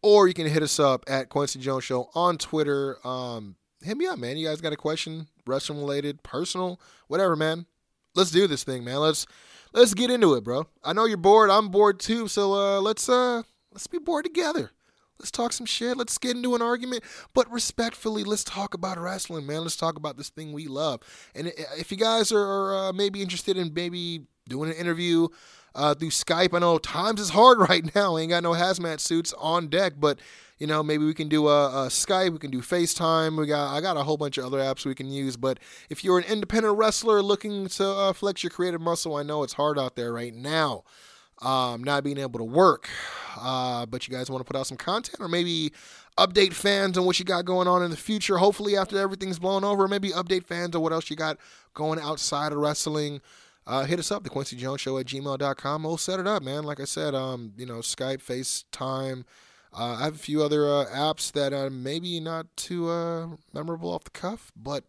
or you can hit us up at Kwency Jones Show on Twitter. Um, hit me up, man. You guys got a question, wrestling related, personal, whatever, man. Let's do this thing, man. Let's let's get into it, bro. I know you're bored. I'm bored too. So uh, let's uh let's be bored together. Let's talk some shit. Let's get into an argument, but respectfully, let's talk about wrestling, man. Let's talk about this thing we love. And if you guys are, uh, maybe interested in maybe doing an interview uh, through Skype, I know times is hard right now. We ain't got no hazmat suits on deck, but you know maybe we can do a, a Skype. We can do FaceTime. We got I got a whole bunch of other apps we can use. But if you're an independent wrestler looking to uh, flex your creative muscle, I know it's hard out there right now um, not being able to work. Uh, but you guys want to put out some content or maybe update fans on what you got going on in the future. Hopefully, after everything's blown over, maybe update fans on what else you got going outside of wrestling. Uh, hit us up, the Kwency Jones Show at gmail.com. We'll set it up, man. Like I said, um, you know, Skype, FaceTime. Uh, I have a few other uh, apps that are maybe not too uh, memorable off the cuff, but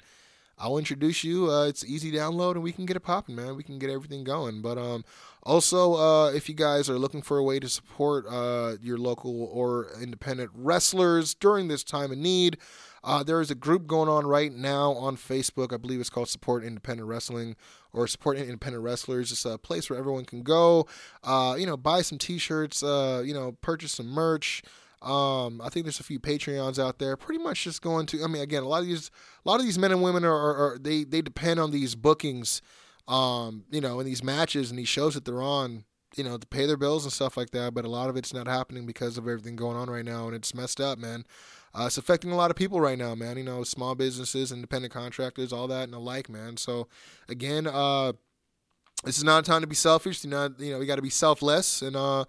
I'll introduce you. Uh, it's easy download, and we can get it popping, man. We can get everything going. But um, also, uh, if you guys are looking for a way to support uh, your local or independent wrestlers during this time of need, uh, there is a group going on right now on Facebook. I believe it's called Support Independent Wrestling or Support Independent Wrestlers. It's a place where everyone can go, uh, you know, buy some T-shirts, uh, you know, purchase some merch. Um, I think there's a few Patreons out there. Pretty much just going to. I mean, again, a lot of these, a lot of these men and women are, are, are they they depend on these bookings, um, you know, in these matches and these shows that they're on, you know, to pay their bills and stuff like that. But a lot of it's not happening because of everything going on right now, and it's messed up, man. Uh, it's affecting a lot of people right now, man. You know, small businesses, independent contractors, all that and the like, man. So, again, uh, this is not a time to be selfish. Do not, you know, we got to be selfless. And uh,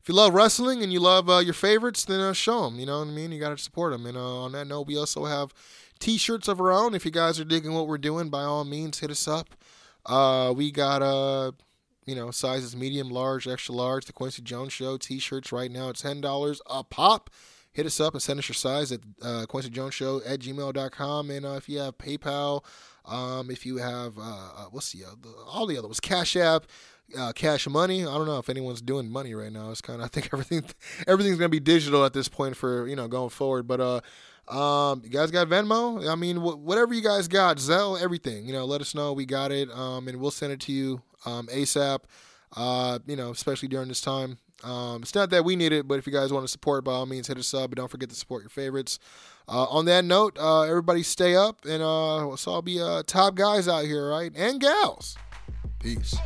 if you love wrestling and you love uh, your favorites, then uh, show them. You know what I mean? You got to support them. And uh, on that note, we also have T-shirts of our own. If you guys are digging what we're doing, by all means, hit us up. Uh, we got uh, you know, sizes medium, large, extra large. The Kwency Jones Show T-shirts right now it's ten dollars a pop. Hit us up and send us your size at uh, Kwency Jones Show at gmail.com. And uh, if you have PayPal, um, if you have uh, uh, what's the, the all the other ones, Cash App, uh, Cash Money. I don't know if anyone's doing money right now. It's kind of I think everything everything's gonna be digital at this point for you know going forward. But uh, um, you guys got Venmo? I mean, wh- whatever you guys got, Zelle, everything. You know, let us know. We got it, um, and we'll send it to you um, ASAP. Uh, you know, especially during this time. Um, it's not that we need it, but if you guys want to support, by all means, hit us up. But don't forget to support your favorites. Uh, on that note, uh, everybody stay up, and uh, let's all be uh, top guys out here, right? And gals. Peace.